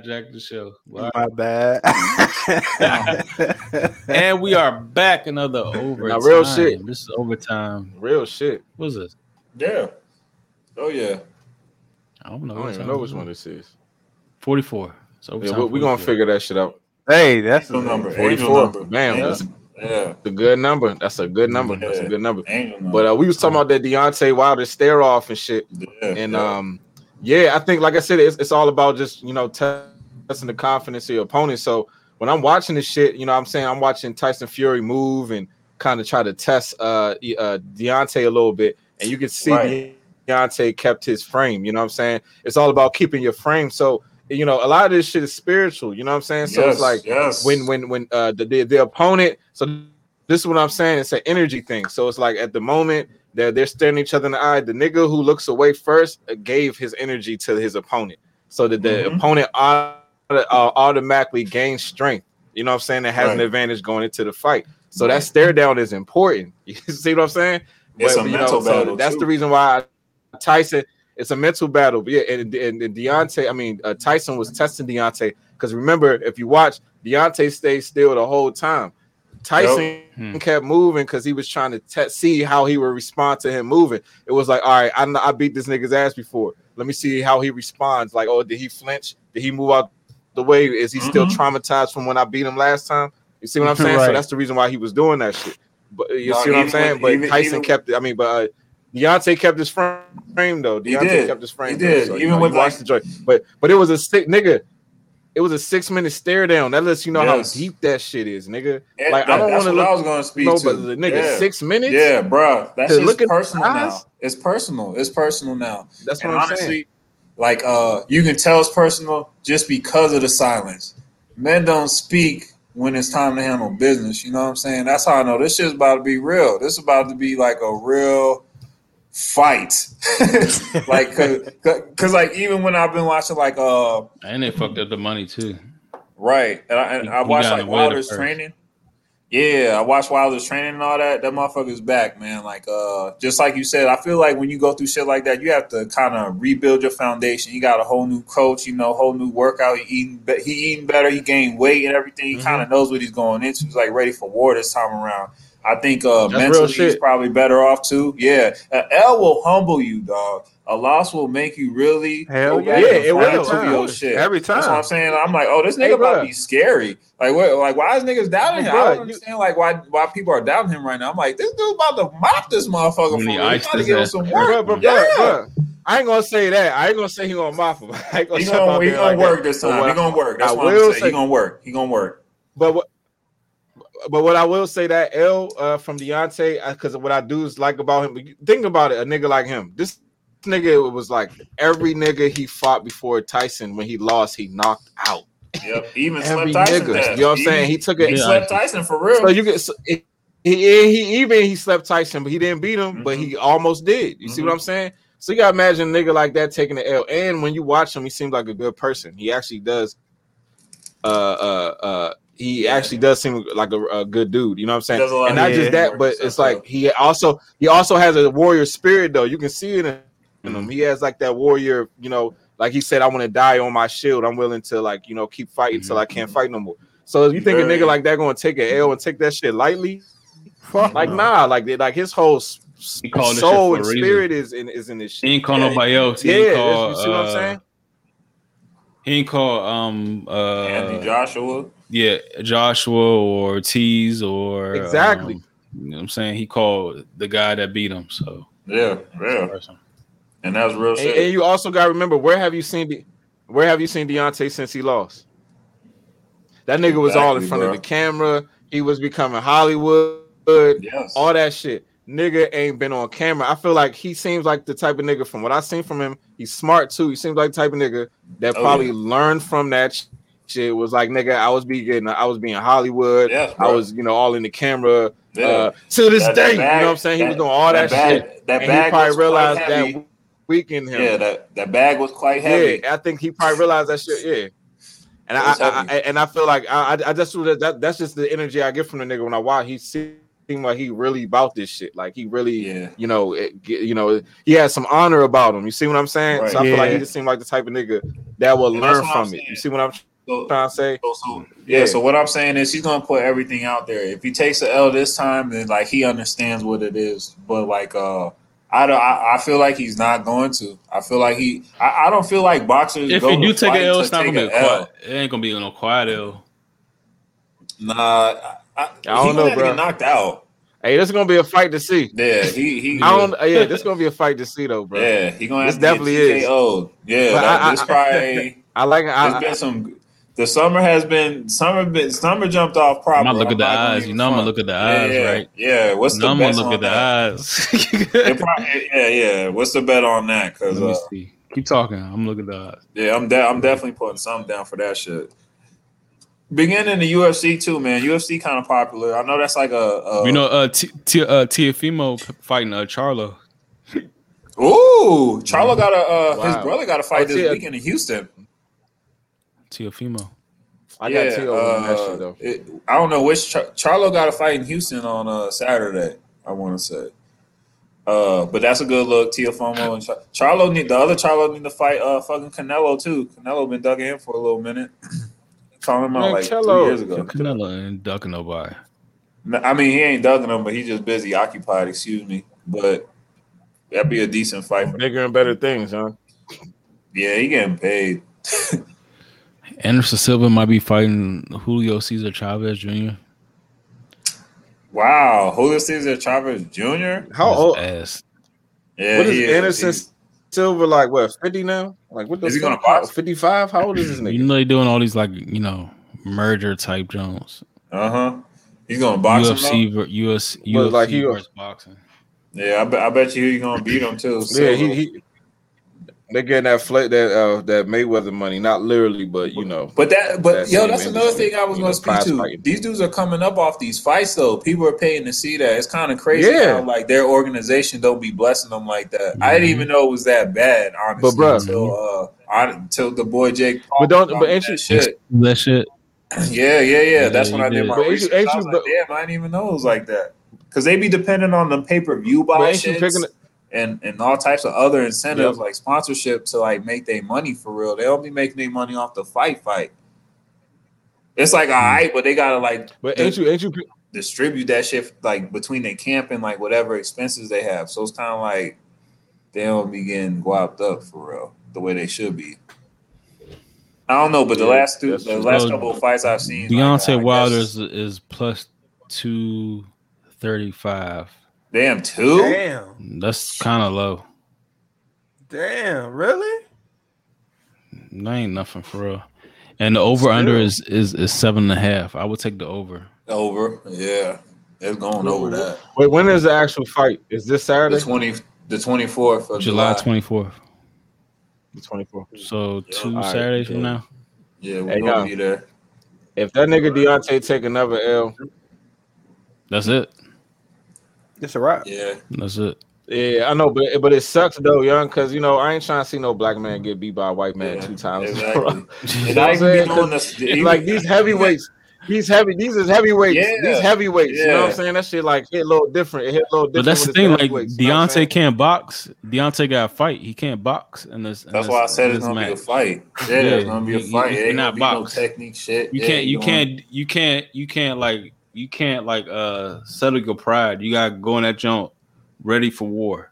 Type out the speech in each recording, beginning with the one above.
hijacked the show. My bad. and we are back another overtime. Now, real shit. This is overtime. Real shit. What's this? Yeah. Oh yeah. I don't know. I don't what even know it which one this is. 44. So Yeah, we, we gonna figure that shit out. hey, that's Angel number. 44. number. Bam. Yeah. That's Yeah. a good number. That's a good number. That's a good number. Angel number. But uh, we was talking about that Deontay Wilder stare off and shit. yeah, And yeah. um, yeah, I think like I said, it's, it's all about just you know testing the confidence of your opponent. So when I'm watching this shit, you know, I'm saying I'm watching Tyson Fury move and kind of try to test uh, uh Deontay a little bit, and you can see Right. Deontay kept his frame. You know what I'm saying? It's all about keeping your frame. So you know, a lot of this shit is spiritual. You know what I'm saying? So Yes, it's like yes. when when when uh the, the the opponent so this is what i'm saying it's an energy thing so it's like at the moment they're they're staring each other in the eye the nigga who looks away first gave his energy to his opponent so that the Mhm. opponent auto- uh, automatically gains strength you know what i'm saying that has an advantage going into the fight so that stare down is important you see what i'm saying It's a you mental so battle, that's too. the reason why Tyson. It's a mental battle. But yeah, and, and, and Deontay. I mean, uh, Tyson was testing Deontay because remember, if you watch, Deontay stayed still the whole time. Tyson Hmm. kept moving because he was trying to te- see how he would respond to him moving. It was like, all right, I, kn- I beat this nigga's ass before. Let me see how he responds. Like, oh, did he flinch? Did he move out the way? Is he still Mhm. traumatized from when I beat him last time? You see what I'm saying? So that's the reason why he was doing that shit. But you No, see what I'm saying? with- but even- Tyson even- kept it. I mean, but uh, Deontay kept his frame frame though. He Deontay did. kept his frame. He did. though. So, Even you know, with, you watched like- the joint. But but it was a sick nigga. It was a six minute stare down. That lets you know Yes. how deep that shit is, nigga. And like, I don't that's wanna look- I was going to speak No, to. but the nigga, yeah. six minutes. Yeah, bro. That's To just look personal now. It's personal. It's personal now. that's what and I'm honestly, saying. like uh, you can tell it's personal just because of the silence. Men don't speak when it's time to handle business. You know what I'm saying? That's how I know this shit's about to be real. This is about to be like a real fight. like, cause, cause, like even when I've been watching like uh, And they fucked up the money too. right, and I, and I watched like Wilder's training. Yeah, I watched Wilder's training and all that. That motherfucker's back, man. Like, uh, just like you said, I feel like when you go through shit like that, you have to kind of rebuild your foundation. You got a whole new coach, you know, whole new workout. He eating, he eating better. He gained weight and everything. He Mhm. kind of knows what he's going into. He's like ready for war this time around. I think uh, That's real mentally he's probably better off too. Yeah, L will humble you, dog. A loss will make you really Hell go back yeah, it will. to your shit. Every time, That's what. I'm saying. I'm like, oh, this nigga Hey, about to be scary. Like, what? Like, why is niggas doubting him? Bruh, I don't you- understand. Like, why why people are doubting him right now? I'm like, this dude about to mop this motherfucker. When for he. He iced about to his him ass. some Bruh, work. bruh, yeah. bruh, bruh. I ain't gonna say that. I ain't gonna say he gonna mop him. I ain't gonna He gonna, he gonna like work that. this time. He gonna work. That's I what I'm saying. say- He gonna work. He gonna work. But what? But what I will say that L uh, from Deontay, because what I do is like about him. Think about it, a nigga like him. This nigga was like every nigga he fought before Tyson. When he lost, he knocked out. Yep. Even Every slept Tyson. nigga, ass. you know what I'm saying? He took He it. Yeah. slept Tyson for real. So you get so he, he he even he slept Tyson, but he didn't beat him, but he almost did. You see what Mhm. I'm saying? So you gotta imagine a nigga like that taking the L. And when you watch him, he seems like a good person. He actually does. Uh, uh, uh. He Yeah. actually does seem like a, a good dude. You know what I'm saying? Does a lot And of not just that, but it's stuff, like he also he also has a warrior spirit though. You can see it in, in Mm-hmm. him. He has like that warrior. You know, like he said, I want to die on my shield. I'm willing to like you know keep fighting till I can't fight no more. So if you think a nigga like that gonna take an L and take that shit lightly? Fuck Like no. nah, like like his whole s- s- He soul and for a reason. spirit is in is in this shit. He ain't call Yeah, nobody else. He Yeah, ain't call, you see what I'm uh, saying? He ain't called um uh Anthony Joshua. yeah Joshua or Ortiz or Exactly. um, you know what I'm saying? He called the guy that beat him. So Yeah, yeah. And that's real And, shit. and you also got to remember where have you seen the where have you seen Deontay since he lost? That nigga was all in front bro. of the camera. He was becoming Hollywood. yes. all that shit. Nigga ain't been on camera. I feel like he seems like the type of nigga from what I seen from him. He's smart too. He seems like the type of nigga that Oh, probably yeah. learned from that sh- shit. Was like, nigga, I was being, I was being Hollywood. Yes, I was, you know, all in the camera. Yeah. Uh, to this That- day, that you know what I'm saying? he was doing all that, that bag- shit. that and bag he probably realized that weakened him. Yeah, that, that bag was quite heavy. Yeah, I think he probably realized that shit. Yeah, and I, I. I and I feel like I, I just that, that that's just the energy I get from the nigga when I watch. He seems seemed like he really about this shit. Like he really, Yeah. you know, it, you know, he had some honor about him. You see what I'm saying? Right. So I feel like he Yeah. just seemed like the type of nigga that will And learn what I'm from it. saying. You see what I'm So, trying to say? so, so- yeah. So what I'm saying is he's gonna put everything out there. If he takes the L this time, then like he understands what it is. But like, uh, I don't. I, I feel like he's not going to. I feel like he. I, I don't feel like boxers. If go you to do take fight an L, it's not gonna be a a quiet. It ain't gonna be no quiet L. Nah, I, I, I don't know, gonna bro. Get knocked out. Hey, this is gonna be a fight to see. Yeah, he he. I don't. Yeah, this is gonna be a fight to see though, bro. Yeah, he gonna This have to definitely get is. TKO'd. Yeah, But that, I- this I- probably. I like. There's I, been some. The summer has been summer. Been summer jumped off proper. I'm gonna look at the not gonna eyes. You know I'm gonna look at the Yeah, eyes, yeah, right? Yeah. What's No, the I'm gonna look on at the eyes. Probably- yeah, yeah. What's the bet on that? Because Let me uh, see. Keep talking. I'm looking at the eyes. yeah, I'm de- I'm definitely putting something down for that shit. Beginning the UFC too, man. UFC kind of popular. I know that's like a, a you know, uh, T- T- uh, Teofimo fighting uh, Charlo. Ooh, Charlo got a uh, Wow. his brother got a fight Oh, this Tia- weekend in Houston. Teofimo. I got yeah, T.O. on that uh, shit though. it- I don't know which Char- Charlo got a fight in Houston on uh, Saturday. I want to say, uh, but that's a good look. Teofimo and Char- Charlo need the other Charlo need to fight uh fucking Canelo too. Canelo been dug in for a little minute. Calling him out Man, like Canelo- two years ago. Canelo ain't ducking nobody. I mean, he ain't ducking him, but he's just busy, occupied. Excuse me, but that'd be a decent fight. For Bigger and better things, huh? Yeah, he getting paid. Anderson Silva might be fighting Julio Cesar Chavez Jr. Wow, Julio Cesar Chavez Jr. How old? ass. Yeah, what is he Anderson He's- Silva like? What fifty now? Like what the Is he gonna box? Fifty five? How old is this nigga? You know they doing all these like you know merger type Jones. Uh huh. He's gonna box him. UFC ver- US UFC like, he- versus boxing. Yeah, I bet. I bet you he's gonna beat him too. Yeah, he, he they getting that fla- that uh that Mayweather money, not literally, but you know. But that, but That yo, same that's another thing I was you going know, to speak prize to. fighting. These dudes are coming up off these fights, though. People are paying to see that. It's kind of crazy Yeah. how like their organization don't be blessing them like that. I didn't even know it was that bad, honestly. But, bruh. until, uh, I, until the boy Jake. Paul But don't- but me ain't that you- shit. That shit. Yeah, yeah, yeah. Yeah, That's when you I did did. my But ain't you- research. ain't I was the- like, damn, I didn't even know it was like that. Because they be dependent on the pay per view But buy ain't you shits picking and and all types of other incentives Yep. like sponsorship to like make their money for real. They don't be making their money off the fight fight. It's like all right, but they gotta like But di- ain't you ain't you distribute that shit like between their camp and like whatever expenses they have. So it's kind of like they don't be getting guapped up for real the way they should be. I don't know, but the Yeah, last two, the true. last So, couple of fights I've seen, like, I Deontay guess- Wilder is, is plus two thirty five. Damn two. Damn. That's kind of low. Damn. Really? That ain't nothing for real. And the over under is, is is seven and a half. I would take the over. Over, yeah, it's going over that. wait, when is the actual fight? Is this Saturday? The twenty, the twenty fourth of July July. twenty fourth. The 24th. So two Alright, Saturdays from now. Yeah, we're Hey, gonna yo. be there. If that nigga Deontay take another L, That's it. It's a wrap. Yeah, That's it. yeah, I know, but but it sucks though, young, because you know I ain't trying to see no black man get beat by a white man Yeah, two times. in a row. exactly. You And know I what I'm even doing this. It's like these heavyweights, these heavy, these is heavyweights, Yeah. these heavyweights. You know what I'm saying? That shit like hit a little different. It hit a little different. But that's the thing. Like heavyweights, you know what I'm saying? Deontay can't box. Deontay got to fight. He can't box and this. in That's why I said it's gonna be a fight. Yeah, Yeah, it's gonna be a fight. you It ain't cannot gonna be box. no technique shit. You Yeah, can't. You gonna- can't. You can't. You can't like. You can't like uh settle your pride. You gotta go in that jump ready for war.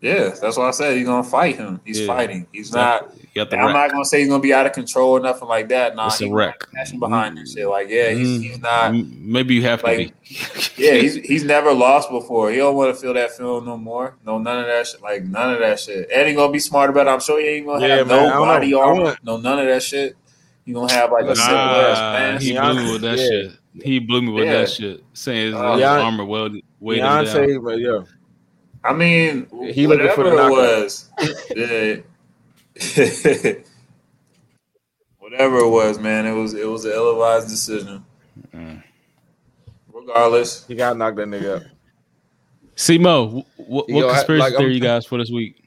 Yeah, that's why I said he's gonna fight him. He's Yeah. fighting. He's not. You got the I'm wreck. not gonna say he's gonna be out of control or nothing like that. Nah, It's a he's wreck. passion behind this shit. Like, yeah, he's, Mm. he's not. M- Maybe you have to Like, be. Yeah, he's he's never lost before. He don't want to feel that feeling no more. No, none of that shit. Like none of that shit. And he gonna be smart about it. I'm sure he ain't gonna Yeah, have man, no body armor. No, none of that shit. You gonna have like a Nah, simple ass Nah, pants. he Beyonce- blew with that yeah. shit. He blew me with Yeah. that shit, saying his, Uh, his Beyonce- armor well weighted him down. Beyonce, but yeah, I mean, He looking for whatever the it knockout. was. yeah. whatever it was, man, it was it was an ill-advised decision. Mm. Regardless, he got knocked that nigga up. Mo, what, Yo, what I- conspiracy like, I'm- theory you guys for this week?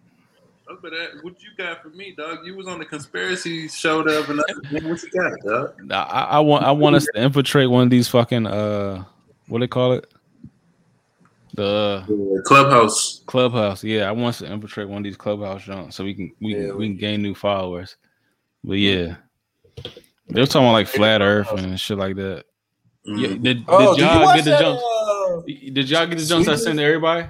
But that, what you got for me, dog? You was on the conspiracy show the other night. What you got, dog? I, I want I want us to infiltrate one of these fucking uh what they call it The Yeah, Clubhouse. clubhouse. Yeah, I want us to infiltrate one of these clubhouse joints so we can we Yeah, can, we- we can gain new followers. But yeah, they're talking about like flat Earth and shit like that. Yeah, Mhm. did, Oh, did did you y'all get the that, jumps? uh, Did y'all get the jumps I sent to everybody?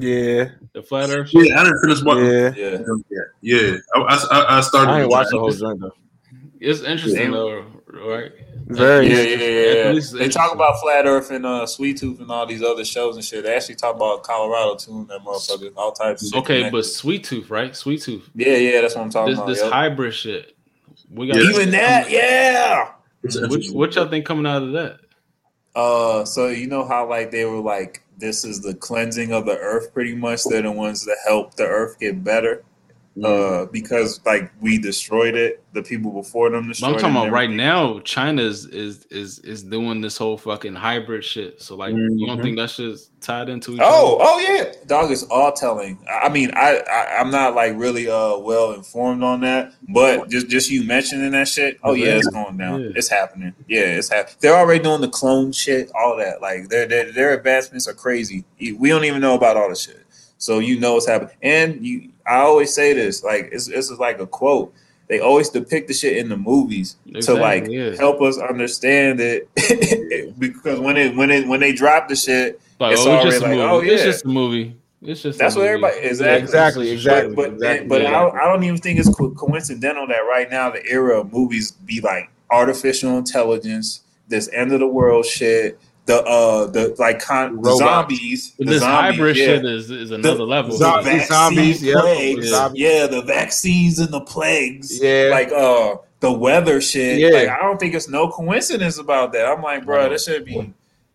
Yeah, The flat Earth. shit? Yeah, I didn't finish watching. yeah. Yeah. Yeah, yeah. I, I, I started. I ain't with watched the whole joint though. It's interesting Yeah. though, right? Very. Yeah, yeah, yeah. Yeah. They talk about Flat Earth and uh, Sweet Tooth and all these other shows and shit. They actually talk about Colorado too, and that motherfucker, all types. Of shit Okay, connected. but Sweet Tooth, right? Sweet Tooth. yeah, yeah, that's what I'm talking This about. this yup. hybrid shit. We got Yeah. Even that, yeah. It's What, what y'all think coming out of that? Uh, so you know how like they were like, this is the cleansing of the earth, pretty much. They're the ones that help the earth get better. Uh, because like we destroyed it, the people before them But destroyed. I'm talking about right now. China is is is is doing this whole fucking hybrid shit. So like, you don't Mhm. think that's just tied into each Oh, other? oh yeah, dog is all telling. I mean, I, I I'm not like really uh well informed on that, but just just you mentioning that shit. Oh yeah, it's going down. Yeah. It's happening. Yeah, it's happening. They're already doing the clone shit, all that. Like their their their advancements are crazy. We don't even know about all the shit. So you know it's happening. And you, I always say this, like it's this is like a quote. They always depict the shit in the movies to like yeah. help us understand it because when it when it when they drop the shit Like, it's oh, it's already just a like, movie. oh, It's just a movie. It's just That's what movie. everybody exactly Exactly, exactly, But but, exactly, but I, don't, I don't even think it's co- coincidental that right now the era of movies be like artificial intelligence, this end of the world shit, the uh the like con- the zombies, But the this zombies, hybrid yeah. shit is, is another level. The Zombies, vaccine zombies, yeah. plagues, Zombies. yeah, the vaccines and the plagues, Yeah. like uh the weather shit. Yeah. Like I don't think it's no coincidence about that. I'm like, bro, this should be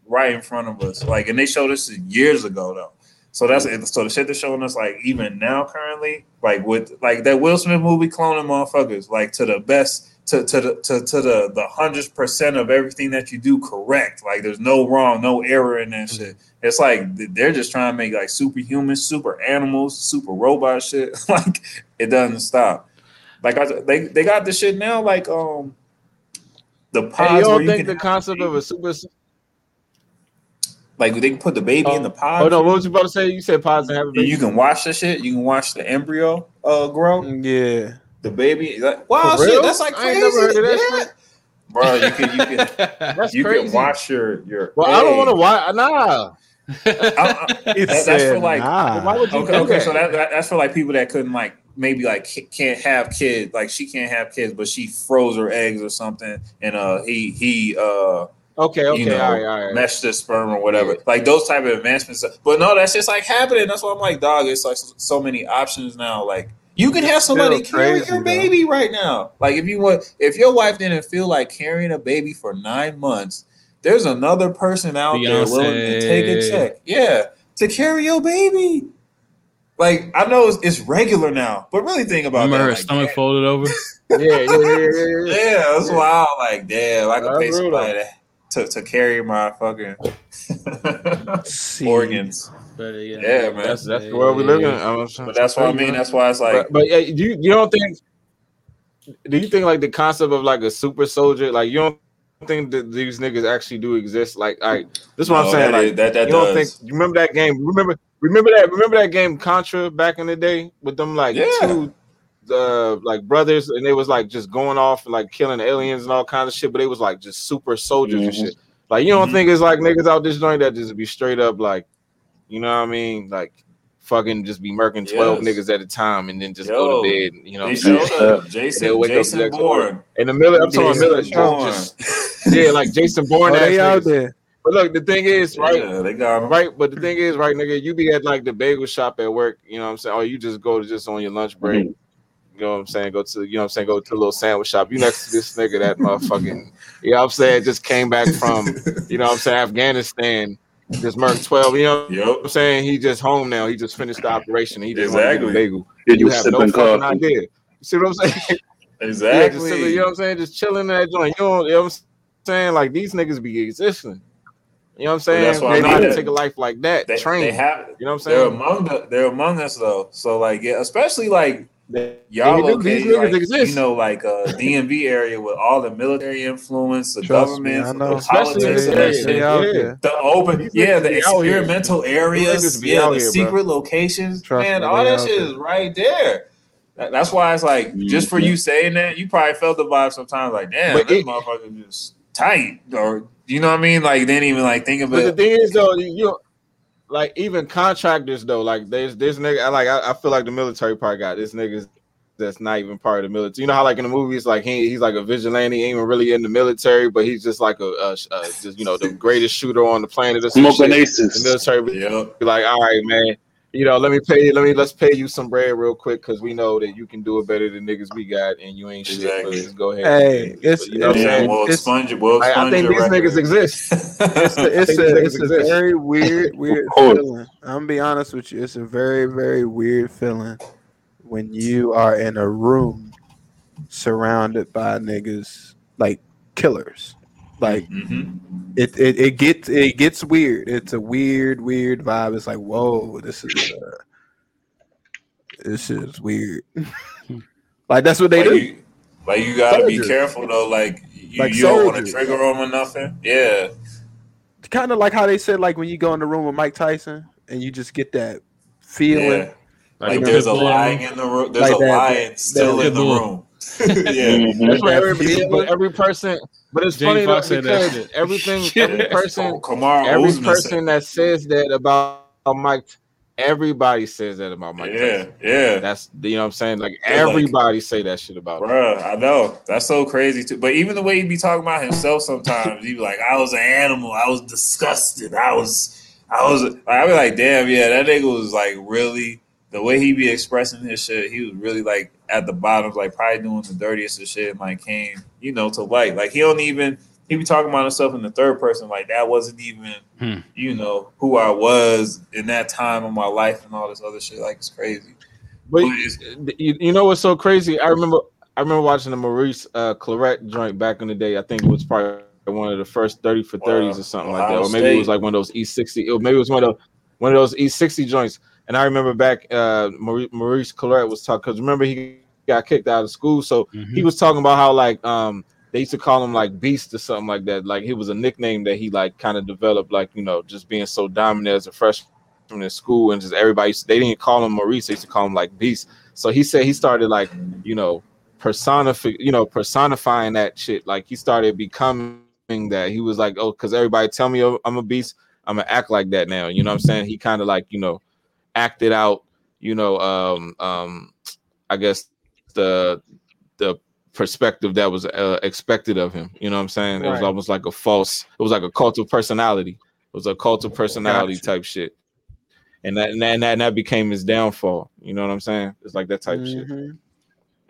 right in front of us. Like, and they showed us years ago though. So that's so the shit they're showing us like even now currently, like with like that Will Smith movie cloning motherfuckers, like to the best to to the to, to the the hundred percent of everything that you do correct. Like there's no wrong, no error in that shit. It's like they're just trying to make like superhuman, super animals, super robot shit. like it doesn't stop. Like I, they they got the shit now. Like um, the pods Hey, you don't think can the concept of a super? like they can put the baby in the pod. Oh no, what was you about to say? You said pods and have a And baby. you can watch the shit. You can watch the embryo uh grow. Yeah. The baby, like, wow, shit, that's like I crazy. ain't never heard of that yeah. Bro, you can you can That's you crazy. can watch your your. Well, I don't want to watch. Nah, I- I- that- that's for like nah. why would you okay, okay. that? So that, that that's for like people that couldn't like maybe like can't have kids. Like she can't have kids, but she froze her eggs or something, and uh he he uh okay, okay, you know, all right, all right. meshed the sperm or whatever. Like those type of advancements. But no, that's just like happening. That's why I'm like, dog. It's like so many options now. Like you can have somebody carry crazy, your though. baby right now. Like if you want, if your wife didn't feel like carrying a baby for nine months, there's another person out there willing to take a check. Yeah, to carry your baby. Like I know it's, it's regular now, but really think about Remember that. her like, stomach damn. folded over? yeah, yeah, yeah, yeah, yeah. Yeah, that's wild. Like, damn, I could That's pay somebody to, to, to carry my fucking organs. But, yeah, Yeah, man. That's that's the world we live in. I'm But that's what I mean. That's why it's like, But, but yeah, do you, you don't think? Do you think like the concept of like a super soldier? Like you don't think that these niggas actually do exist? Like, I this is what no, I'm saying. that, Like, is- that, that you don't think you remember that game? Remember, remember that? Remember that game Contra back in the day with them like Yeah. two uh like brothers, and they was like just going off and like killing aliens and all kinds of shit. But they was like just super soldiers and Mhm. shit. Like you don't Mhm. think it's like niggas out this joint that just be straight up like, you know what I mean? Like fucking just be murking twelve Yes. nigga at a time and then just Yo, go to bed. You know what I'm saying? showed. Jason, They'll wake up the Jason next Bourne. In the middle, I'm talking Jason military. Bourne. Just, yeah, like Jason Oh, Bourne. ass they out niggas. there. But look, the thing is, right? Yeah, they got him. Right, but the thing is, right, nigga, you be at like the bagel shop at work, you know what I'm saying? Or you just go to just on your lunch break, Mm-hmm. you know what I'm saying? Go to, you know what I'm saying? Go to a little sandwich shop. You next to this nigga that motherfucking, you know what I'm saying? Just came back from, you know what I'm saying, Afghanistan, just murked 12, you know what I'm saying? He just home now. He just finished the operation. He just wanna get a Exactly. bagel. Did You you have no fucking coffee? idea. You see what I'm saying? Yeah, just Exactly. you know what I'm saying? Just chilling in that joint. You know, you know what I'm saying? Like these niggas be existing. You know what I'm saying? that's what I they know how mean. to take a life like that. they, train. they have you know what I'm saying? they're among the they're among us though. So like yeah, especially like They- y'all they do. These niggas like, exist. you know, like uh, DMV area with all the military influence, the Trust government, I the politics, Especially and in the shit. They out Yeah. The open, These yeah, the be out here. experimental areas, yeah, the here, bro. secret locations, Trust man, me, all that shit there. is right there. That- That's why it's like just for you saying that, you probably felt the vibe sometimes, like, damn, But this it- motherfucker just tight, or you know what I mean? Like, they didn't even like think of But the it. thing is, though, you, you like even contractors though, like there's this nigga. I like. I, I feel like the military part got this niggas that's not even part of the military. You know how like in the movies, like he he's like a vigilante, he ain't even really in the military, but he's just like a, a, a just, you know the greatest shooter on the planet. Or some Smoking aces. The military be Yep. be like, all right, man. You know, let me pay you. Let me let's pay you some bread real quick because we know that you can do it better than niggas we got, and you ain't shit. Exactly. But just go ahead. Hey, But it's- you know what I'm Yeah, saying. we'll It's- expunge it. We'll I, I think these record. niggas exist. It's a, it's a, that it's a very weird, weird feeling. I'm gonna be honest with you. It's a very, very weird feeling when you are in a room surrounded by niggas like killers. Like Mhm. it, it, it gets it gets weird. It's a weird, weird vibe. It's like, whoa, this is uh, this is weird. like that's what they like do. You, like you gotta be careful though. Like you, Like you don't want to trigger them or nothing. Yeah. kind of like how they said like when you go in the room with Mike Tyson and you just get that feeling. Yeah. Like, a there's a pit lion in the room. There's Like a that- lion still that in the pit room. yeah. Mhm. That's why That every, but every person, but it's Jamie funny though, Foxx that because everything, Yeah. every person, Kamar every Usman person said- that says that about Mike, everybody says that about Mike. Yeah, Tyson. yeah. That's you know what I'm saying. Like Yeah, like- everybody say that shit about him. Bruh, I know. That's so crazy too. But even the way he be talking about himself sometimes, he be like, I was an animal, I was disgusted, I was I was like, I be like, damn, yeah, that nigga was like really the way he be expressing his shit, he was really like at the bottom, like probably doing the dirtiest of shit and like came, you know, to light. Like he don't even he be talking about himself in the third person, like that wasn't even, Hmm. you know, who I was in that time of my life and all this other shit. Like it's crazy. But But it's- you, you know what's so crazy? I remember I remember watching the Maurice uh, Clarett joint back in the day. I think it was probably one of the first thirty for thirties Wow. or something like that, or maybe it was like one of those E sixty. Maybe it was one of those, one of those E sixty joints. And I remember back uh, Maurice, Maurice Clarett was talking because remember he got kicked out of school, so Mhm. he was talking about how like um they used to call him like Beast or something like that. Like it was a nickname that he like kind of developed, like you know, just being so dominant as a freshman in school, and just everybody used- they didn't call him Maurice, they used to call him like Beast. So he said he started like you know personify, you know, personifying that shit. Like he started becoming that. He was like, oh, because everybody tell me I'm a beast, I'm gonna act like that now. You know what I'm saying? He kind of like you know acted out, you know, um, um, I guess the the perspective that was uh, expected of him. You know what I'm saying? It was almost like a false. It was like a cult of personality. It was a cult of personality Gotcha. type shit. And that, and that and that and that became his downfall. You know what I'm saying? It's like that type of shit.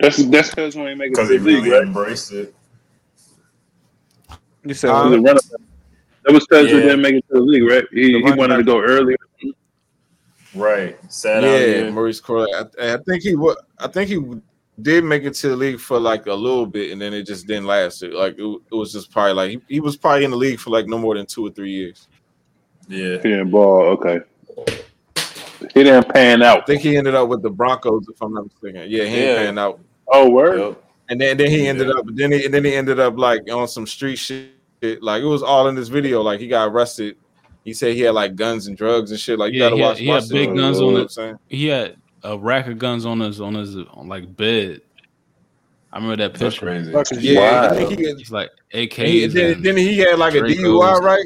That's that's because when he make it to Because the he league, really right? embraced it. You said He was a runner. That was because he didn't make it to the league, right? He, he running wanted to go earlier. Right. Sat out yeah, here. Maurice Corley. I, I think he wa I think he did make it to the league for like a little bit, and then it just didn't last. It, like it, it was just probably like he, he was probably in the league for like no more than two or three years. Yeah. He didn't ball. Okay. He didn't pan out. I out. think he ended up with the Broncos, if I'm not mistaken. Yeah, he Yeah. ain't panned out. Oh, word. Yep. And then, then he Yeah. ended up, then he, and then he ended up like on some street shit. Like it was all in this video. Like he got arrested. He said he had like guns and drugs and shit. Like you Yeah, gotta he had- watch. he had big guns on know it. what I'm saying? he had a rack of guns on his on his on like bed. I remember that That's picture. crazy. Yeah, Wow. I think he, It's like AK. he then, then he had like a DUI, right?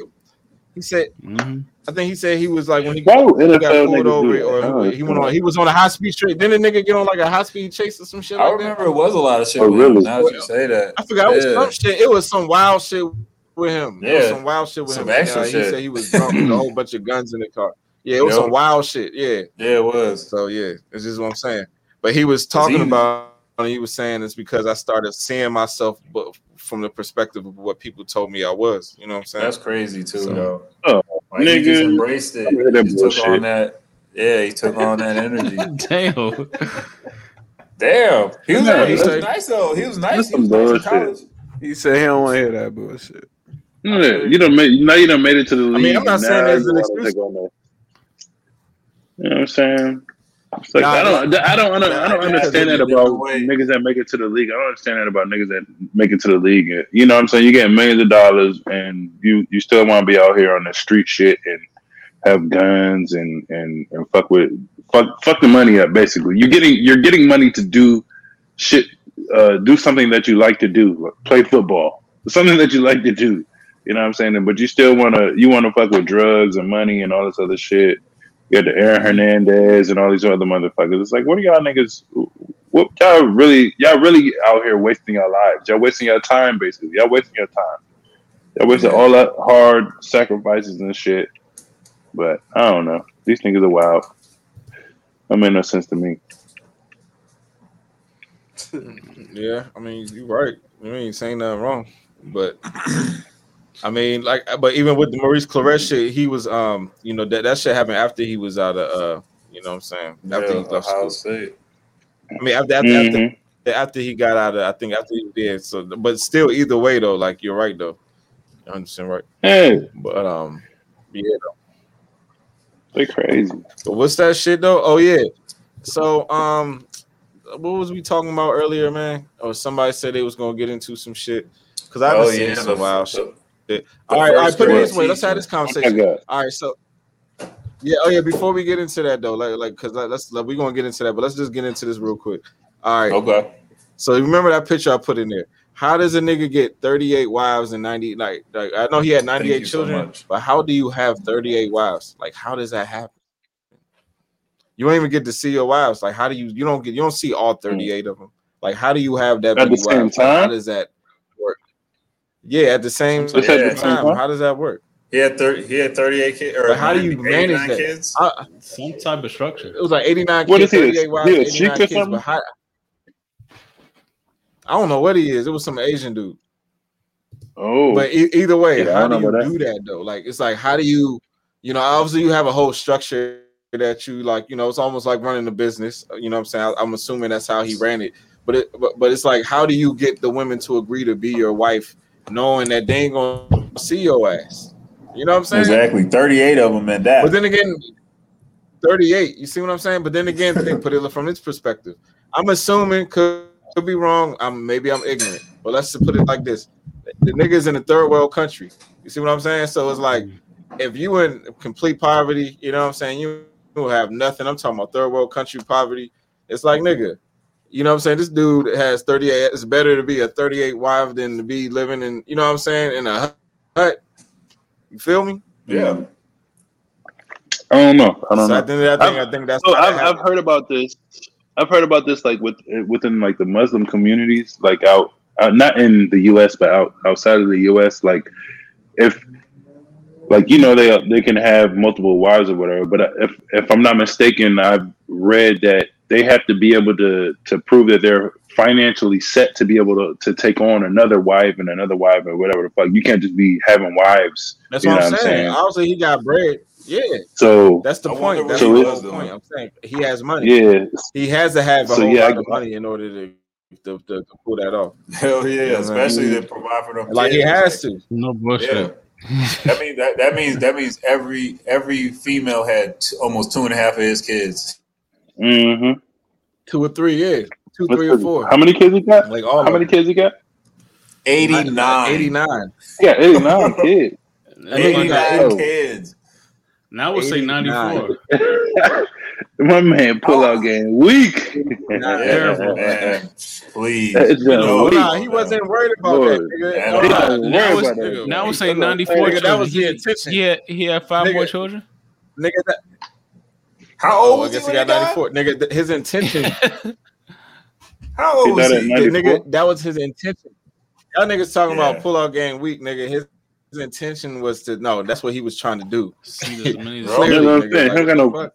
He said, Mhm. I think he said he was like when he Whoa, he got pulled over, or. Oh, he went on. He was on a high speed chase. Didn't a nigga get on like a high speed chase or some shit I like remember it was a lot of shit Oh, with him. really? Now that you say that. that? I forgot. It was some shit. It was some wild shit with him. It was Yeah. some wild shit with Some him. extra Uh, shit. He said he was drunk with a whole bunch of guns in the car. Yeah, it was Yep. some wild shit. Yeah. Yeah, it was. So yeah, it's just what I'm saying. But he was talking he- about. He was saying it's because I started seeing myself, but from the perspective of what people told me I was. You know what I'm saying? That's crazy too, So- though. Oh, like, he just embraced it. I heard that He took bullshit. on that. Yeah, he took on that energy. Damn. Damn, he was, Yeah, he was that's- nice though. He was nice. that's He was some nice bullshit. college. He said he don't want to hear that bullshit. Yeah, you don't make now you done made it to the league. mean, I'm not Now saying there's an excuse. Take on that. You know what I'm saying? It's like, Nah, I don't, I don't, I don't, I don't understand that about niggas that make it to the league. I don't understand that about niggas that make it to the league. You know what I'm saying? You get millions of dollars and you you still want to be out here on the street shit and have guns and and and fuck with fuck fuck the money up. Basically, you're getting you're getting money to do shit, uh, do something that you like to do, play football, something that you like to do. You know what I'm saying? But you still wanna you wanna fuck with drugs and money and all this other shit. You got the Aaron Hernandez and all these other motherfuckers. It's like, what are y'all niggas? What y'all really? Y'all really out here wasting your lives? Y'all wasting your time, basically. Y'all wasting your time. Y'all wasting all that hard sacrifices and shit. But I don't know. These niggas are wild. That made no sense to me. Yeah, I mean, you're right. You ain't saying nothing wrong, but I mean, like, but even with the Maurice Clarett shit, he was, um, you know, that that shit happened after he was out of, uh, you know, what I'm saying after he Yeah, left Ohio school. State. I mean, after after, after Mhm. after he got out of, I think after he did. So, but still, either way though, like you're right though. You understand right? Hey, But um, yeah. they crazy. But what's that shit though? Oh yeah. So um, what was we talking about earlier, man? Or somebody said they was gonna get into some shit because I've been Oh seeing yeah, some the, wild the, shit. The All right, all right. Put it this way. Let's have this teacher. Oh conversation. god. All right, so yeah, oh yeah. Before we get into that though, like, like, cause let's like, we're gonna get into that, but let's just get into this real quick. All right. Okay. So remember that picture I put in there? How does a nigga get 38 wives and 90 like, like I know he had 98 you so children, but how do you have 38 wives? Like how does that happen? You don't even get to see your wives. Like how do you you don't get you don't see all hmm. 38 of them. Like how do you have that At the same wives? Like, how does that work? Yeah, at the same, It's at the time. same? How does that work? He had thirty. He had thirty-eight kids. Or But how do you manage that? kids? I, Some type of structure. it was like 89 What kids, is he, a- 38 wives, he a 89 or kids, something? but how I don't know what he is. It was some Asian dude. Oh, But e- either way, Yeah, I how don't do you know about do that though? Like it's like how do you, you know, obviously you have a whole structure that you like, you know, it's almost like running a business. You know what I'm saying? I, am assuming that's how he ran it. But it but, but it's like how do you get the women to agree to be your wife knowing that they ain't gonna see your ass? You know what I'm saying? Exactly. Thirty-eight of them and that. But then again, 38. You see what I'm saying? But then again, think put it from its perspective. I'm assuming could, could be wrong. I'm maybe I'm ignorant, but let's just put it like this: the niggas in a third world country. You see what I'm saying? So it's like if you in complete poverty, you know what I'm saying? You have nothing. I'm talking about third world country poverty. It's like nigga. You know what I'm saying? This dude has 38. It's better to be a 38 wife than to be living in, you know what I'm saying, in a hut. You feel me? yeah. I don't know. I don't So know. I think, I think, I think that's. Oh, so I've, I've heard about this. I've heard about this like with within like the Muslim communities, like out, out not in the U.S. but out outside of the U.S. Like if like you know they they can have multiple wives or whatever. But if if I'm not mistaken, I've read that they have to be able to to prove that they're financially set to be able to to take on another wife and another wife or whatever the fuck. You can't just be having wives. That's You what know I'm what I'm saying. saying? Obviously, he got bread. Yeah, So that's the I point. wonder That's what the he whole was doing. point. I'm saying he has money. yeah, He has to have a So, whole yeah, lot of money in order to to, to, to pull that off. Hell yeah. Yeah, Especially man. to provide for them. Like he has to. No bullshit. That means that, that means that means every every female had t- almost two and a half of his kids. Hmm Two or three, yeah, two, three or four. How many kids he got? Like all How many kids he got? Eighty nine. 89. Yeah, 89 kids. That nigga got 89 Oh. kids. Now I would say 94. My man pull out game weak. Nah, terrible. man. Please. That's You Nah, he wasn't worried about that, Lord. nigga. Man, Oh, I'm nah. not- now worry about that. now we're saying That's 94 that was the He, intention. he, had, he had five Nigga. more children. Nigga, that, How old oh, I guess he he got he died? 94. Nigga, his intention. How old He was he? nigga, that was his intention. Y'all niggas talking Yeah. about pull out game week, nigga. His, his intention was to no, that's what he was trying to do. See as many as- Bro. Clearly, That's what I'm saying. like, He don't got no-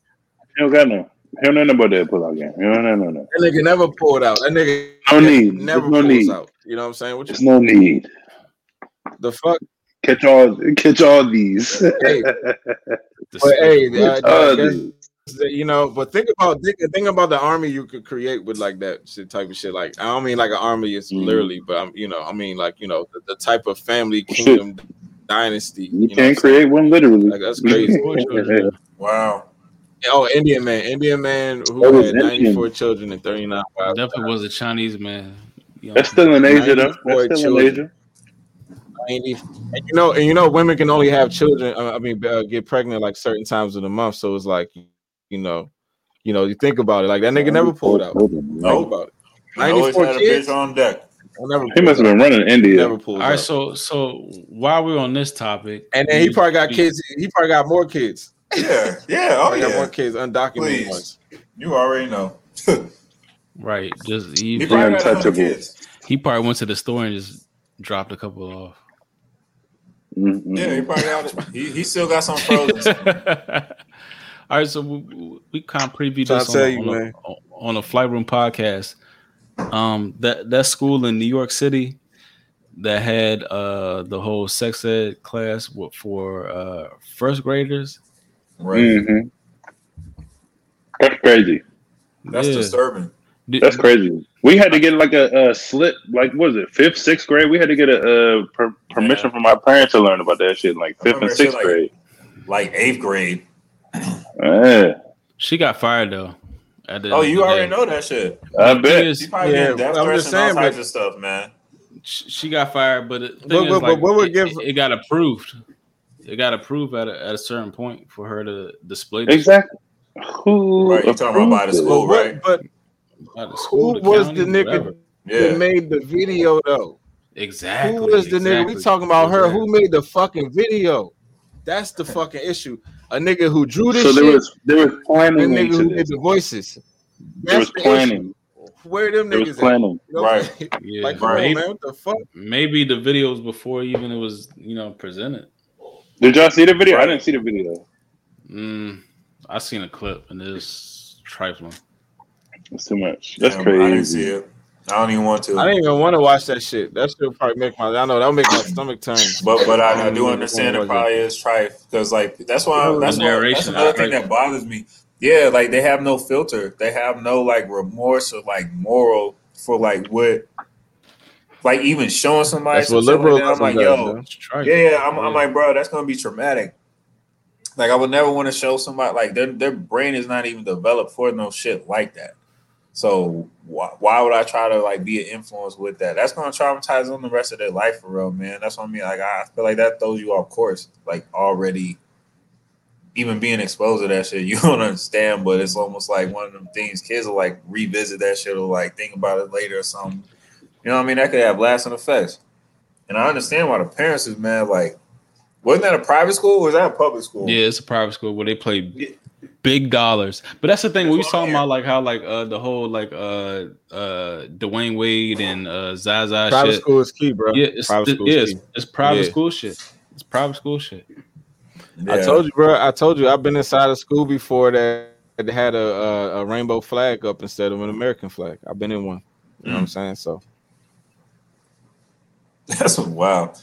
He don't got no. He don't know nothing about that pull out game. No, no, no, no. That nigga never pulled out. That nigga No need. never There's no pulls need. out. You know what I'm saying? What There's you, no need. the fuck? Catch all, catch all these. Hey, but hey, uh, Catch all there's- these. you know, but think about think, think about the army you could create with like that shit type of shit. Like I don't mean like an army is Mm. literally, but I'm you know I mean like you know the, the type of family Shit. kingdom dynasty. You know can't what I'm saying? create one literally. Like that's crazy. Wow. Oh, Indian man, Indian man who had 94 children and 39 wives. Definitely was a Chinese man. You know, That's still in Asia, though. That's still in. Asia. 90 and you know, and you know, women can only have children. uh, I mean, uh, get pregnant like certain times of the month. So it's like, you know, you know, you think about it. Like that nigga never pulled out. Think No, about it. I always 94 had a kids. bitch on deck. I never. He must have been running India. Never pulled All right, out. so so while we're on this topic, and then he probably got kids. He probably got more kids. Yeah, yeah, oh Probably got more kids, undocumented Please. ones. You already know. Right, just he, He probably got untouchable. kids. he probably went to the store and just dropped a couple off. Mhm. Yeah, he probably got it. He, he still got some frozen. All right, so we, we kind of previewed Tryna this on, a- you, on, a, on a flight room podcast. Um, that that school in New York City that had uh the whole sex ed class for uh first graders. right. Mhm. That's crazy. That's Yeah. disturbing. That's crazy. We had to get like a, a slip, like what was it, fifth, sixth grade? We had to get a, uh per, permission Yeah. from our parents to learn about that shit, like fifth and sixth like- grade. Like eighth grade. Yeah, She got fired though. at the Oh, you the already day. know that shit. I The bet. is, She probably Yeah, getting death I'm threats just and all saying, types but- of stuff, man. she she got fired, but the thing But- is, but- but like, what would it, give- it, it got approved. It got approved at a, at a certain point for her to display this Exactly. Who? Right, you talking about by the approved it? school, But right? But by the who school, the was county, the nigga whatever. Yeah. that made the video though? Exactly. Who was the nigga? We talking about her. Exactly. Who made the fucking video? That's the fucking issue. A nigga who drew this So there shit. was there was and planning nigga into who did the voices. There was planning. Where them There was niggas at? planning. You know? Right. Yeah, Like, come Right. on, maybe, man. What the fuck? maybe the videos before even it was you know presented. Did y'all see the video? I didn't see the video. Mm, I seen a clip and it's trifling. It's too much. That's Damn, crazy. I didn't see it. I don't even want to. I didn't even want to watch that shit. That shit would probably make my. I know that would make my stomach turn. But but I, I don't do understand it probably is trife because like that's why The that's why, that's narration another thing that bothers me. Yeah, like they have no filter. They have no like remorse or like moral for like what, like even showing somebody. That's what shit like I'm like, yo, man. It's trifling. yeah, yeah. I'm, I'm like, bro, that's gonna be traumatic. Like I would never want to show somebody like their their brain is not even developed for no shit like that. So why, why would I try to like be an influence with that? That's gonna traumatize them the rest of their life for real, man. That's what I mean. Like I feel like that throws you off course. Like already, even being exposed to that shit, you don't understand. But it's almost like one of them things. Kids will like revisit that shit or like think about it later or something. You know what I mean? That could have lasting effects. And I understand why the parents is mad. Like, wasn't that a private school or was that a public school? Yeah, it's a private school where they play big dollars. But that's the thing. That's We what was talking about like how like uh the whole like uh uh Dwyane Wade and uh Zaza Private shit. school is key, bro. Yeah, it's, private school yeah, is it's, key. it's private Yeah. school shit. It's private school shit. I told you, bro. I told you. I've been inside a school before that that had a, a a rainbow flag up instead of an American flag. I've been in one. You know what I'm saying? So That's wow.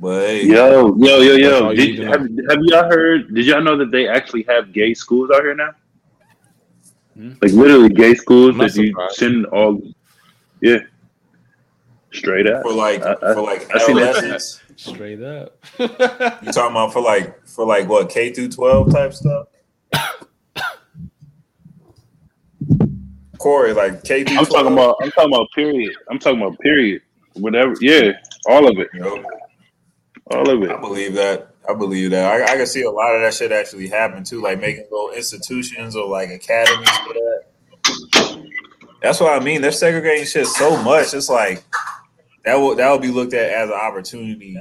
But hey, Yo, yo, yo, yo. Did, need to know. have, have y'all heard? Did y'all know that they actually have gay schools out here now? Hmm. Like literally gay schools that you send all. Yeah, straight up. for like I- I- for like I seen that. adolescents. Straight up. You talking about for like for like what K through twelve type stuff? Corey, like K through I'm 12. talking about. I'm talking about period. I'm talking about period. Whatever. Yeah, all of it. Yo, All of it. I believe that. I believe that. I, I can see a lot of that shit actually happen too, like making little institutions or like academies for that. That's what I mean. They're segregating shit so much. It's like that will that will be looked at as an opportunity.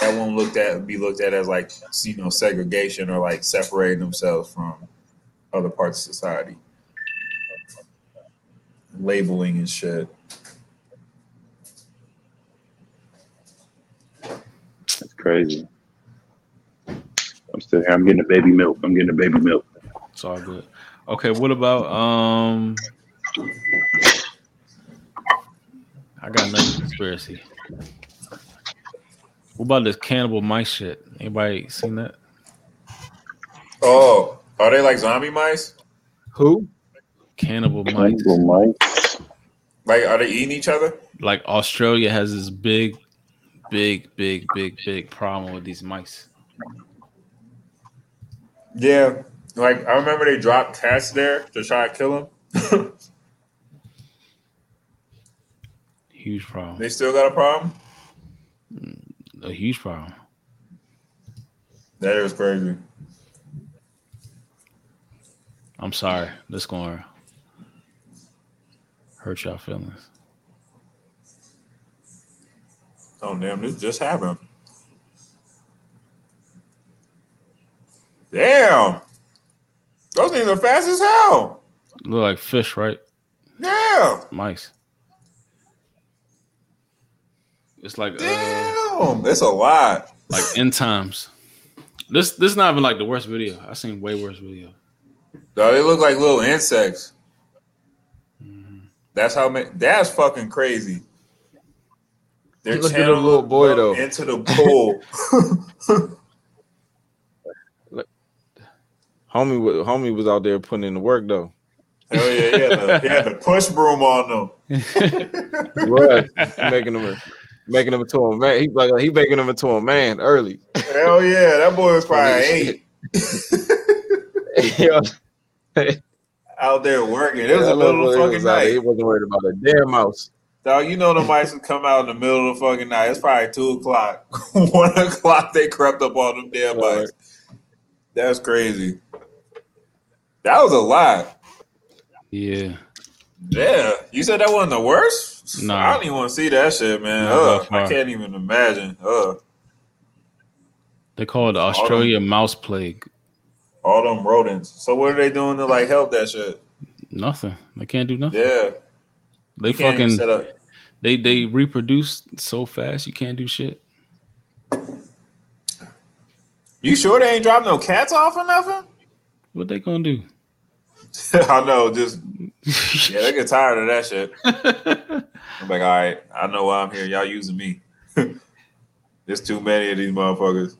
That won't looked at be looked at as like you know segregation or like separating themselves from other parts of society. Labeling and shit. Crazy. I'm still here. I'm getting a baby milk. I'm getting a baby milk. It's all good. Okay, what about um I got another conspiracy. What about this cannibal mice shit? Anybody seen that? Oh, are they like zombie mice? who? Cannibal mice. Cannibal mice. Like, are they eating each other? Like Australia has this big, big, big, big, big problem with these mics. Yeah, Like I remember they dropped cats there to try to kill him. Huge problem. they still got a problem. A huge problem. That is crazy. I'm sorry. This going to hurt y'all feelings. Oh damn! This just happened. Damn, those things are fast as hell. Look like fish, right? Damn, Mice. It's like uh, damn, that's a lot. like end times. This this is not even like the worst video. I seen way worse video. Dog, they look like little insects. That's how many. That's fucking crazy. They're Look at the little boy, though. into the pool. Homie, homie was out there putting in the work though. Hell yeah, he had, the, he had the push broom on them. He was making him, making him into a man. He like he making him into a man early. Hell yeah, that boy was probably eight yeah, out there working. It was the little of the boy fucking night. He wasn't worried about a damn mouse. Dog, you know the mice would come out in the middle of the fucking night. It's probably two o'clock. One o'clock they crept up on them damn Right. mice. That's crazy. That was a lot. Yeah. Yeah. You said that wasn't the worst? Nah. I don't even want to see that shit, man. Not by Ugh, I can't even imagine. Ugh. They call it the Australia mouse plague. All them rodents. So what are they doing to like help that shit? Nothing. They can't do nothing. Yeah. They fucking set up. they they reproduce so fast you can't do shit. You sure they ain't dropped no cats off or nothing? What they gonna do? I know, just yeah, they get tired of that shit. I'm like, all right, I know why I'm here. Y'all using me. There's too many of these motherfuckers.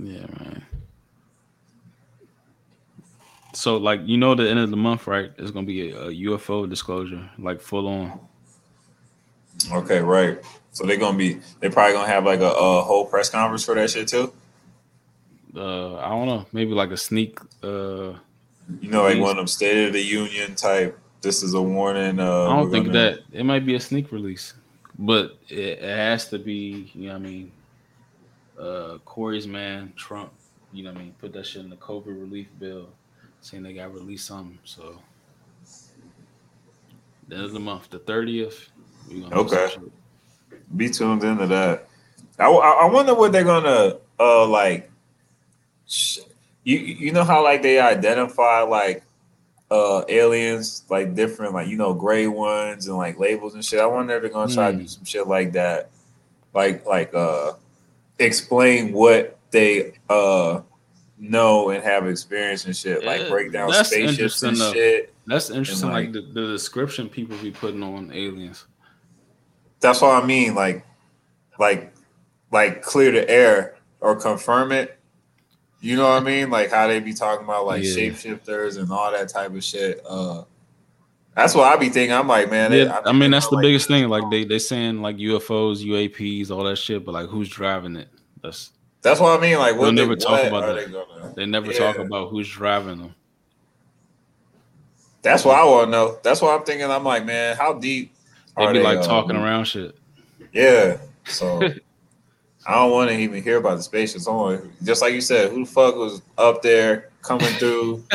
Yeah, man. So, like, you know, the end of the month, right? It's gonna be a, a UFO disclosure, like full on. Okay, right. So they're gonna be, they probably gonna have like a, a whole press conference for that shit too. Uh, I don't know, maybe like a sneak. Uh, You know, like one of them State of the Union type. This is a warning. Uh, I don't think gonna- that it might be a sneak release, but it, it has to be. You know, what I mean, uh, Corey's man, Trump. You know, what I mean, put that shit in the COVID relief bill, saying they got released something. So, the end of the month, the thirtieth. Okay. be tuned into that. I, I I wonder what they're gonna uh like. sh- You you know how like they identify like uh aliens like different like you know gray ones and like labels and shit. I wonder if they're gonna try to Hmm. do some shit like that, like like uh explain what they uh know and have experience and shit, like Yeah, break down spaceships and though. shit. That's interesting. like- Like, the, the description people be putting on aliens. That's what I mean. Like, like, like clear the air or confirm it. You know what I mean? Like how they be talking about like Yeah. shapeshifters and all that type of shit. Uh, that's what I be thinking. I'm like, man. they- Yeah, I think mean that's the like, biggest thing. Like they they saying like UFOs, UAPs, all that shit, but like who's driving it? That's That's what I mean. Like, they, never talk about that. they gonna? they never Yeah. talk about who's driving them. That's what I want to know. That's what I'm thinking. I'm like, man, how deep They are be they like uh, talking around shit. Yeah. So I don't want to even hear about the spaceships. Want just like you said, who the fuck was up there coming through?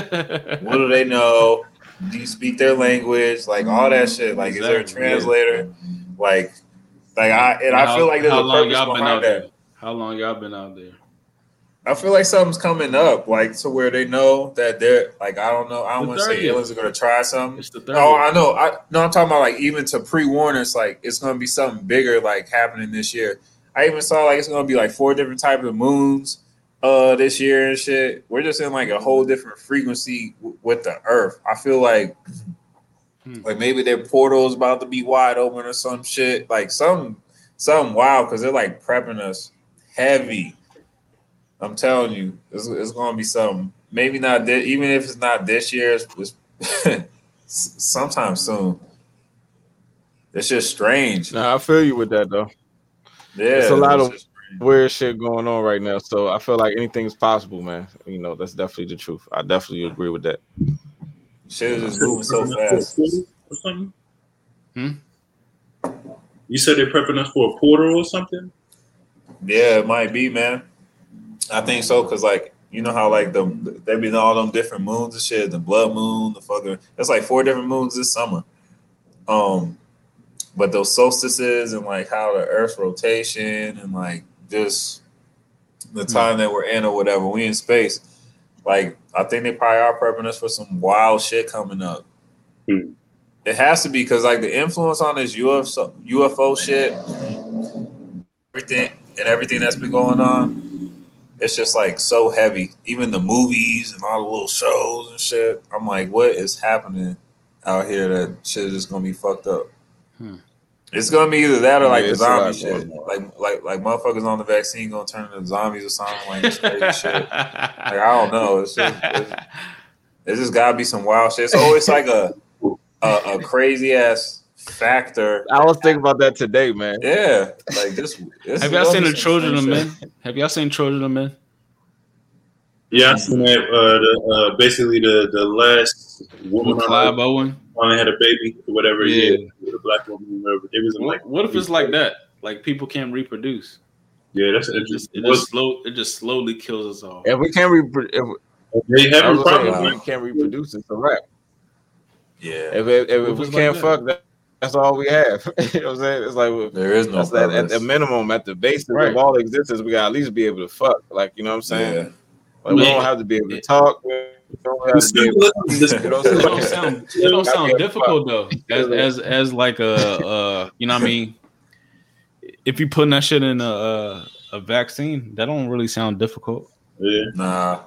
what do they know? Do you speak their language? Like all that shit. Like, is there a translator? Like, like I and I feel like there's a purpose behind that. there? How long y'all been out there? I feel like something's coming up, like to where they know that they're like I don't know. I don't want to say aliens are gonna try something. It's the. Oh, I know. I no, I'm talking about like even to pre-warn us, like it's gonna be something bigger like happening this year. I even saw like it's gonna be like four different types of moons uh this year and shit. We're just in like a whole different frequency w- with the Earth. I feel like Hmm. like maybe their portal's about to be wide open or some shit. Like some something wild because they're like prepping us heavy. I'm telling you, it's, it's gonna be something. Maybe not this, even if it's not this year, it's, it's sometime soon. It's just strange. Nah, I feel you with that though. Yeah, It's a lot it's of- strange. weird shit going on right now. So I feel like anything's possible, man. You know, that's definitely the truth. I definitely agree with that. Shit is just moving so fast. Hmm? You said they're prepping us for a portal or something? Yeah, it might be, man. I think so, cause like you know how like the there be all them different moons and shit, the blood moon, the fucking it's like four different moons this summer. Um, but those solstices and like how the Earth's rotation and like just the time that we're in or whatever, we in space. Like I think they probably are prepping us for some wild shit coming up. Hmm. It has to be because like the influence on this UFO UFO shit, everything and everything that's been going on, it's just like so heavy. Even the movies and all the little shows and shit. I'm like, what is happening out here that shit is just gonna be fucked up? Hmm. It's gonna be either that or like Yeah, the it's a lot zombie shit. Like like like motherfuckers on the vaccine gonna turn into zombies or something like this crazy shit. Like I don't know. It's just it's, it's just gotta be some wild shit. It's always like a a, a crazy ass factor. I was thinking about that today, man. Yeah, like this. this Have y'all seen the some Children of Men? Have y'all seen Children of Men? Yeah, I seen that. Uh, the, uh, basically, the, the last woman With Clive Earth Owen? finally had a baby, whatever. Yeah. Yeah, with a black woman, whatever. It was like, What, what if it's like that? Like people can't reproduce. yeah, that's It just interesting. it just slow it just slowly kills us all. If we can't repro- if, They I having was saying, if we can't reproduce, it's a wrap. Yeah, If if, if, if we can't like fuck, that, that's all we have. you know what I'm saying? It's like there is no that's that, at the minimum, at the basis Right. of all existence, we gotta at least be able to fuck. Like you know what I'm saying? Yeah. Like, we don't have to be able to talk. We don't have to be able This- you It don't sound it don't sound difficult though. As as as like a uh you know what I mean. If you putting that shit in a a, a vaccine, that don't really sound difficult. yeah. Nah,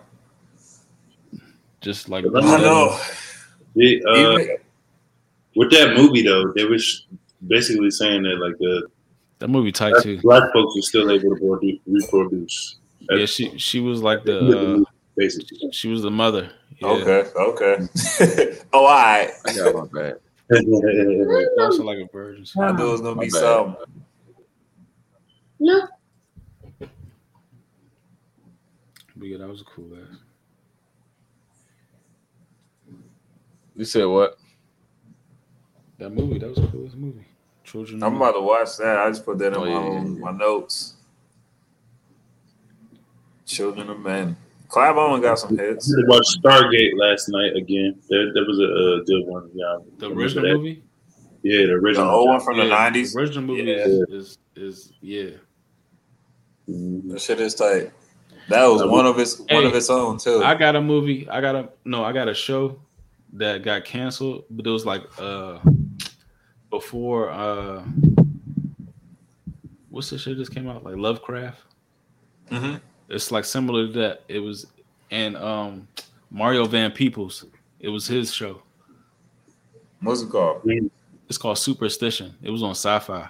Just like I I know. They, uh, Even- with that movie though, they was basically saying that like the that movie tight too. black folks are still able to reprodu- reproduce. Yeah, she she was like the uh, basically. she was the mother. Yeah. Okay, okay. oh, all right. I got my bad. Also like a virgin. I knew it was gonna My be bad. No. But yeah, that was a cool ass. You said what? That movie, that was a coolest movie. Children. I'm about to watch that. I just put that in Oh, my, yeah, yeah, own- yeah. my notes. Children of Men. Clive Owen got some hits. I watched Stargate last night again. That, that was a, uh good one. Yeah, the original that? movie. Yeah, the The original. old one from the '90s. The original movie Yeah. is, is is yeah. Mhm. That shit is tight. That was one of its one of its own too. I got a movie. I got a no. I got a show that got canceled, but it was like uh before uh what's the shit just came out like Lovecraft. Mhm. It's like similar to that. It was and um Mario Van Peebles. It was his show. What's it called? It's called Superstition. It was on Sci-Fi.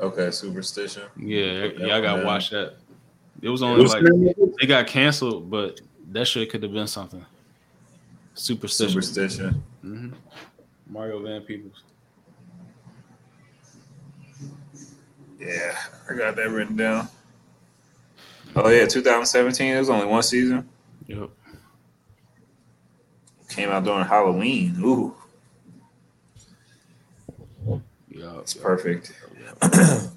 Okay, Superstition. Yeah, y'all yeah, got to down. watch that. It was only What's like the it? it got canceled, but that shit could have been something. Superstition. Superstition. hmm Mario Van Peebles. Yeah, I got that written down. Oh yeah, 2017. It was only one season. Yep. Came out during Halloween. Ooh, Yeah, it's perfect. That's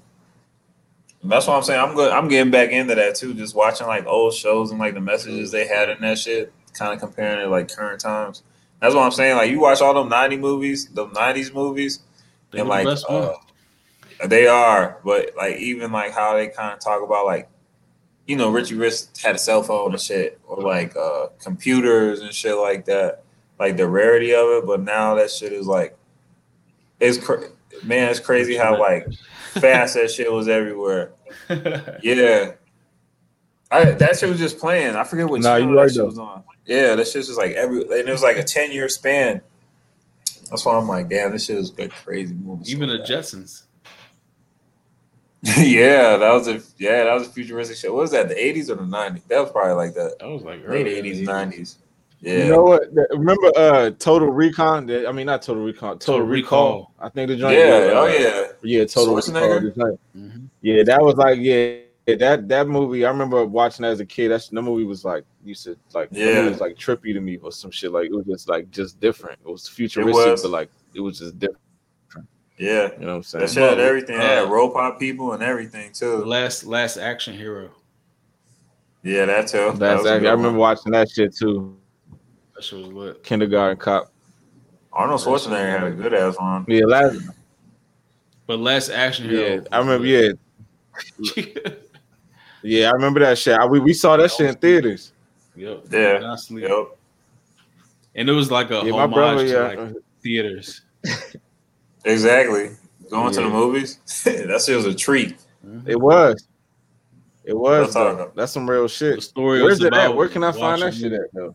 what I'm saying. I'm good. I'm getting back into that too. Just watching like old shows and like the messages they had in that shit. Kind of comparing it like current times. That's what I'm saying. Like you watch all them 90 movies, the 90s movies, They and the like best uh, they are, but like even like how they kind of talk about like, you know, Richie Rich had a cell phone and shit, or like uh computers and shit like that, like the rarity of it. But now that shit is like, it's cra- man, it's crazy how like fast that shit was everywhere. Yeah. I, that shit was just playing. I forget what Nah, channel you right, that shit though. was on. Yeah, that shit was like every, and it was like a ten year span. That's why I'm like, damn, this shit is good, crazy movie. Even so the bad. Jetsons. Yeah, that was a yeah, that was a futuristic show. What was that? The eighties or the nineties? That was probably like that. That was like late early eighties, 80s. nineties. Yeah. You know what? Remember uh Total Recon? The- I mean not Total Recon, Total, Total Recall. Recall. I think the joint. yeah. uh, Oh yeah. Yeah, Total Schwarzenegger? Recall. the joint. Mhm. Yeah, that was like yeah, that that movie. I remember watching that as a kid. That's the movie was like used to like Yeah. it was like trippy to me or some shit. Like it was just like just different. It was futuristic, was. but like it was just different. Yeah. You know what I'm saying? That shit had everything. It had uh, robot people and everything too. Last last action hero. Yeah, that too. That That's was actually, I remember one. watching that shit too. That shit was lit. Kindergarten Cop. Arnold Schwarzenegger had a good ass one. Yeah, last. But last action hero. Yeah, I remember. Yeah, yeah, I remember that shit. I, we we saw that shit in theaters. yep. Yeah. Constantly. Yep. And it was like a Yeah, my homage brother. to Yeah, like theaters. Exactly. Going to the movies. that shit was a treat. Mm-hmm. it was. It was. That's all. though. That's some real The shit. story Where's it at? Where can I find that shit at though?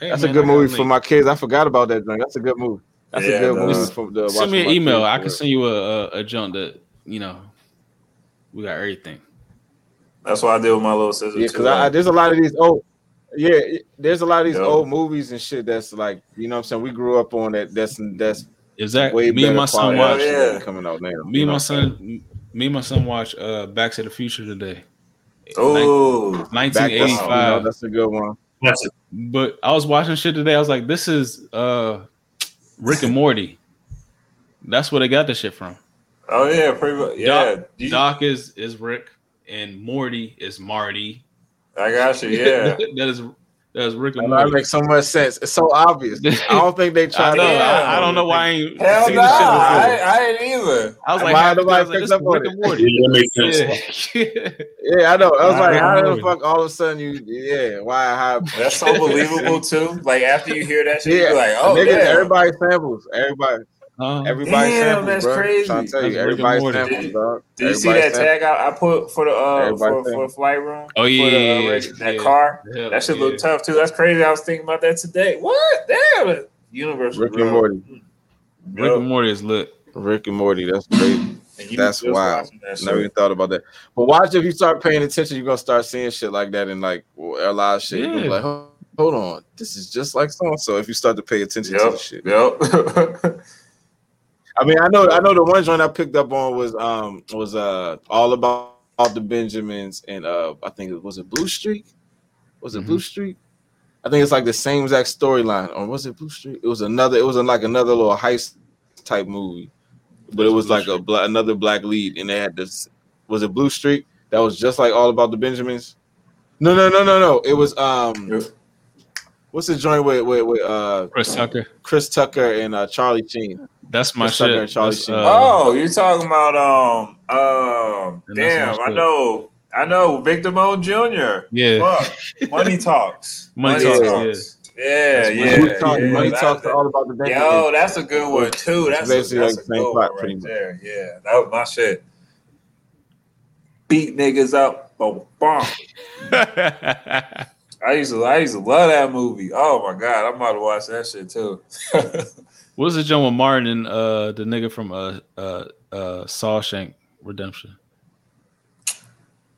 Hey, That's man, a good movie link. for my kids. I forgot about that joint. That's a good movie. That's Yeah, a good movie for the. Send me an email. I can send you a, a, a junk that you know. We got everything. That's what I did with my little sister. Yeah, because I, I, there's a lot of these old. Yeah, there's a lot of these Yo. old movies and shit that's like you know what I'm saying. We grew up on that. That's that's Is that way me and my son quality Hell yeah. coming out now. Me and my what I'm saying? son. Me and my son watch uh, Back to the Future today. oh, Back to- you know, 1985. that's a good one. That's it. But I was watching shit today. I was like, this is uh Rick and Morty. That's where they got the shit from. oh yeah, pretty much. Yeah, Doc, You- Doc is is Rick and Morty is Marty. I got you. Yeah, that is that is Rick and That makes so much sense. It's so obvious. I don't think they I tried know. to. Yeah. I, I don't know why I ain't hell seen no, the shit before. I, I ain't either. I was like, Why the time, nobody like, picks this up is on Rick it? Morty. Yeah, that makes sense. Yeah. Yeah, I know. I was like, how the fuck all of a sudden you? Yeah, why? How? That's so believable too. Like after you hear that shit, Yeah, you're like, oh niggas, yeah, everybody samples. Everybody, Uh, everybody Damn, samples, that's bro. crazy. Trying to tell you, That's Rick and everybody Morty. samples, dog. Did you see that samples. tag I, I put for the uh for, for samples. flight room? Oh, yeah, for the, uh, yeah, reg- that yeah. car. Hell, That shit yeah. look tough too. That's crazy. I was thinking about that today. What? Damn. Universe. Rick was and real. Morty. Rick and Morty is lit. Rick and Morty. That's great. And you That's wild. that Never even thought about that. But watch if you start paying attention, you're gonna start seeing shit like that and like a lot of shit. You're gonna be Yeah. like, hold, hold on, this is just like so and so. If you start to pay attention to the shit. Yep. I mean, I know, I know the one joint I picked up on was um was uh all about all the Benjamins and uh I think it was it Blue Streak. Was it Mhm. Blue Streak? I think it's like the same exact storyline. Or was it Blue Streak? It was another. It was like another little heist type movie, but it was Blue like a bla- another black lead, and they had this. Was it Blue Streak? That was just like all about the Benjamins. No, no, no, no, no. It was um. Yep. What's the joint with with, with uh Chris Tucker. Chris Tucker and uh Charlie Sheen? That's my Chris Tucker shit. and Charlie That's, Sheen. uh, oh, you're talking about um um And damn, I know I know Victor Moan Jr. yeah. Fuck. Money talks. Money Talks, Yeah, That's yeah. Money yeah, Talk- yeah. Money That- talks that- all about the Benjamins. Yo, that's a good one too. It's That's a, basically that's like a the same good plot, one pretty right much. there. Yeah, that was my shit. Beat niggas up, boom, boom. I used to, I used to love that movie. Oh my god, I'm about to watch that shit too. what was the John with Martin and uh the nigga from uh uh uh Shawshank Redemption?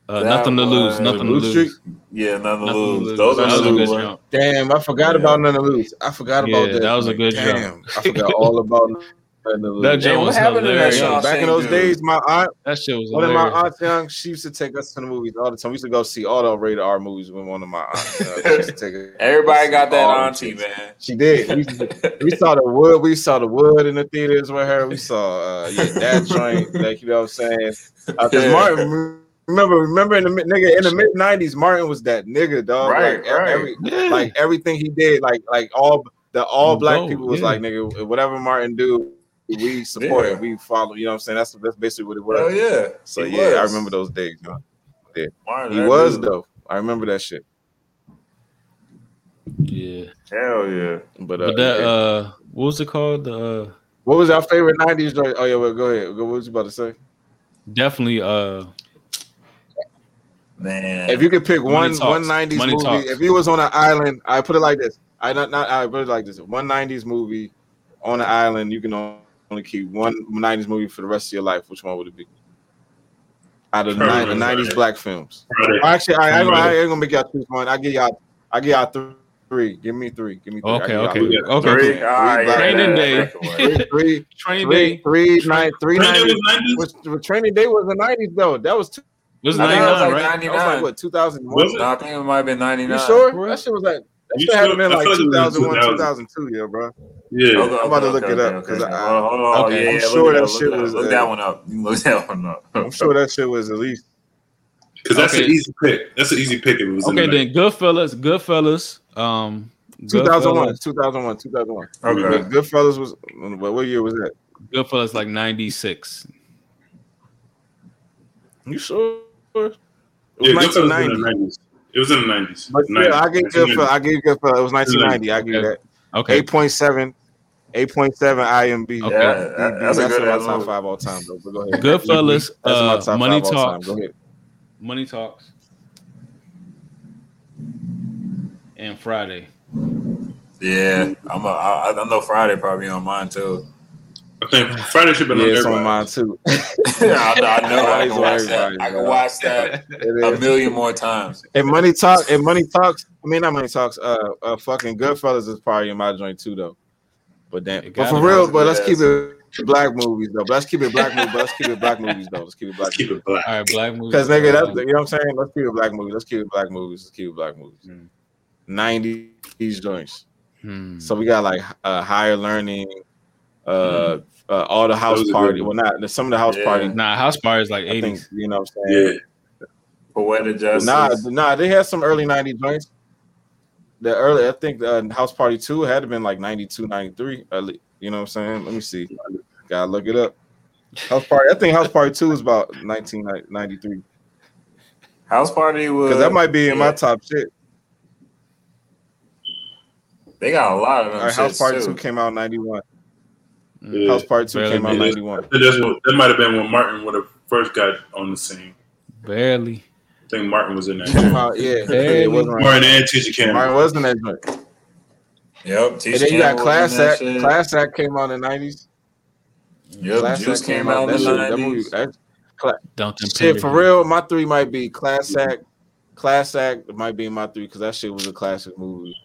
Uh, That nothing to lose. Nothing to lose. Streak? yeah, none Nothing to lose. lose. Those That are was a good good jump. Damn, I forgot Yeah. about nothing to lose. I forgot Yeah, about that. that was a good Damn, jump. I forgot all about none to lose. That Damn, was happened to that hilarious. Back in those days, my aunt, That shit was one of my hilarious. aunts, young, she used to take us to the movies all the time. We used to go see all the rated R movies with one of my aunts. you know, she used to take us- Everybody got that auntie, shits. man. She did. We, we saw the wood. We saw the wood in the theaters with her. We saw uh, yeah, that joint. Like you know what I'm saying? Because Yeah. Martin, remember, remember in the mid- nigga in the mid '90s, Martin was that nigga, dog. Right, like, right. Every, Yeah. like everything he did, like like all the all black Go, people was yeah. like nigga, whatever Martin do, we support Yeah. it, we follow. You know what I'm saying? That's that's basically what it Hell was. yeah. So He yeah, I remember those days. Yeah, Martin, He was dude. though. I remember that shit. yeah. Hell yeah. But, uh, But that yeah. uh what was it called? The uh what was our favorite '90s joint? Oh yeah, well go ahead. Go, what was you about to say? definitely uh Man. If you could pick one Money one nineties Money movie, Talks. if he was on an island, I put it like this. I not not I put it like this. One nineties movie on an island, you can only keep one '90s movie for the rest of your life. Which one would it be? Out of the nineties Friday. black films. Friday. Actually, I, I, ain't gonna- I ain't gonna make y'all choose one. I give y'all I give y'all th- three. Give me three. Give me three. Okay, okay, give- okay. Three. All right, yeah, Training yeah, day. that. Three, three, Training three, day three, nine, three, Training Day 90s? Was, was training day was the nineties though? That was two, was I think it was 99, like right? that was like what two thousand Was one. it? No, I think it might have been 99. You sure? That shit was like that You shit had to sure? been I like feel like it two was thousand one, 2000. two thousand two, yeah, bro. Yeah. Okay, I'm about to look okay, it up, okay, 'cause okay. I- Hold on, hold on. Okay. Yeah, I'm yeah, sure look that up, shit look was, Look uh, that one up. You Look that one up. I'm sure that shit was at least Because that's Okay. an easy pick. That's an easy pick if it was Okay, then Goodfellas, Goodfellas, um, 2001, Goodfellas, 2001, 2001. Okay. Goodfellas was what, what year was that? Goodfellas like 96. You sure? It was Yeah, Goodfellas was in 1990. The 90s. It was in the 90s. But yeah, I gave 90s. Goodfellas. I gave Goodfellas. It was 1990. I give Okay. that Okay. 8.7, 8.7 IMB. Okay. Yeah, that- that's a That's good in my top five all time, though. But go ahead. Goodfellas, That's in my uh, top Money five all time. Talks, Go ahead. Money Talks, and Friday. Yeah, I'm a, I, I know Friday probably on mine too. I think Friday should have been Yeah, on it's on mine too. I, know- I know I can watch that. I can watch that a million more times. And money talk and money talks. I mean, not money talks. Uh, uh, fucking Goodfellas is probably in my joint too, though. But damn, but for real, but let's keep it black movies though. But let's keep it black movies. But let's keep it black movies though. Let's keep it black. Let's keep it black. All right, black movies. Because nigga, that's you know what I'm saying. Let's keep it black movies. Let's keep it black movies. Let's keep it black movies. Mm. Nineties joints. Hmm. So we got like uh, higher learning, uh, uh, all the house Those party. Well, not some of the house Yeah. party. Nah, House Party is like I think 80s. you know what I'm saying. Yeah. Poetic justice. Nah, nah, they had some early '90s joints. The early, I think uh, House Party 2 had to been like 92, 93. at least. You know what I'm saying? Let me see. Gotta look it up. House Party, I think House Party 2 is about 1993. House party was Because that might be in my top shit. They got a lot of them. All right, House shits, Party too. 2 came out in 91. Yeah. House Party 2 Barely came out 91. I think that's what, that might have been when Martin would have first got on the scene. Barely. I think Martin was in that. Came out, yeah, Hey. it wasn't right. Martin and Tisha Campbell. Martin was in that joint. Yep. And then you got Class was in that Act. Class Act came out in the 90s. Yep. Class Juice Act came out in That the shit- that movie- nineties. that- Duncan Shit, for real, my three might be Class Act. Class Act might be in my three because that shit was a classic movie.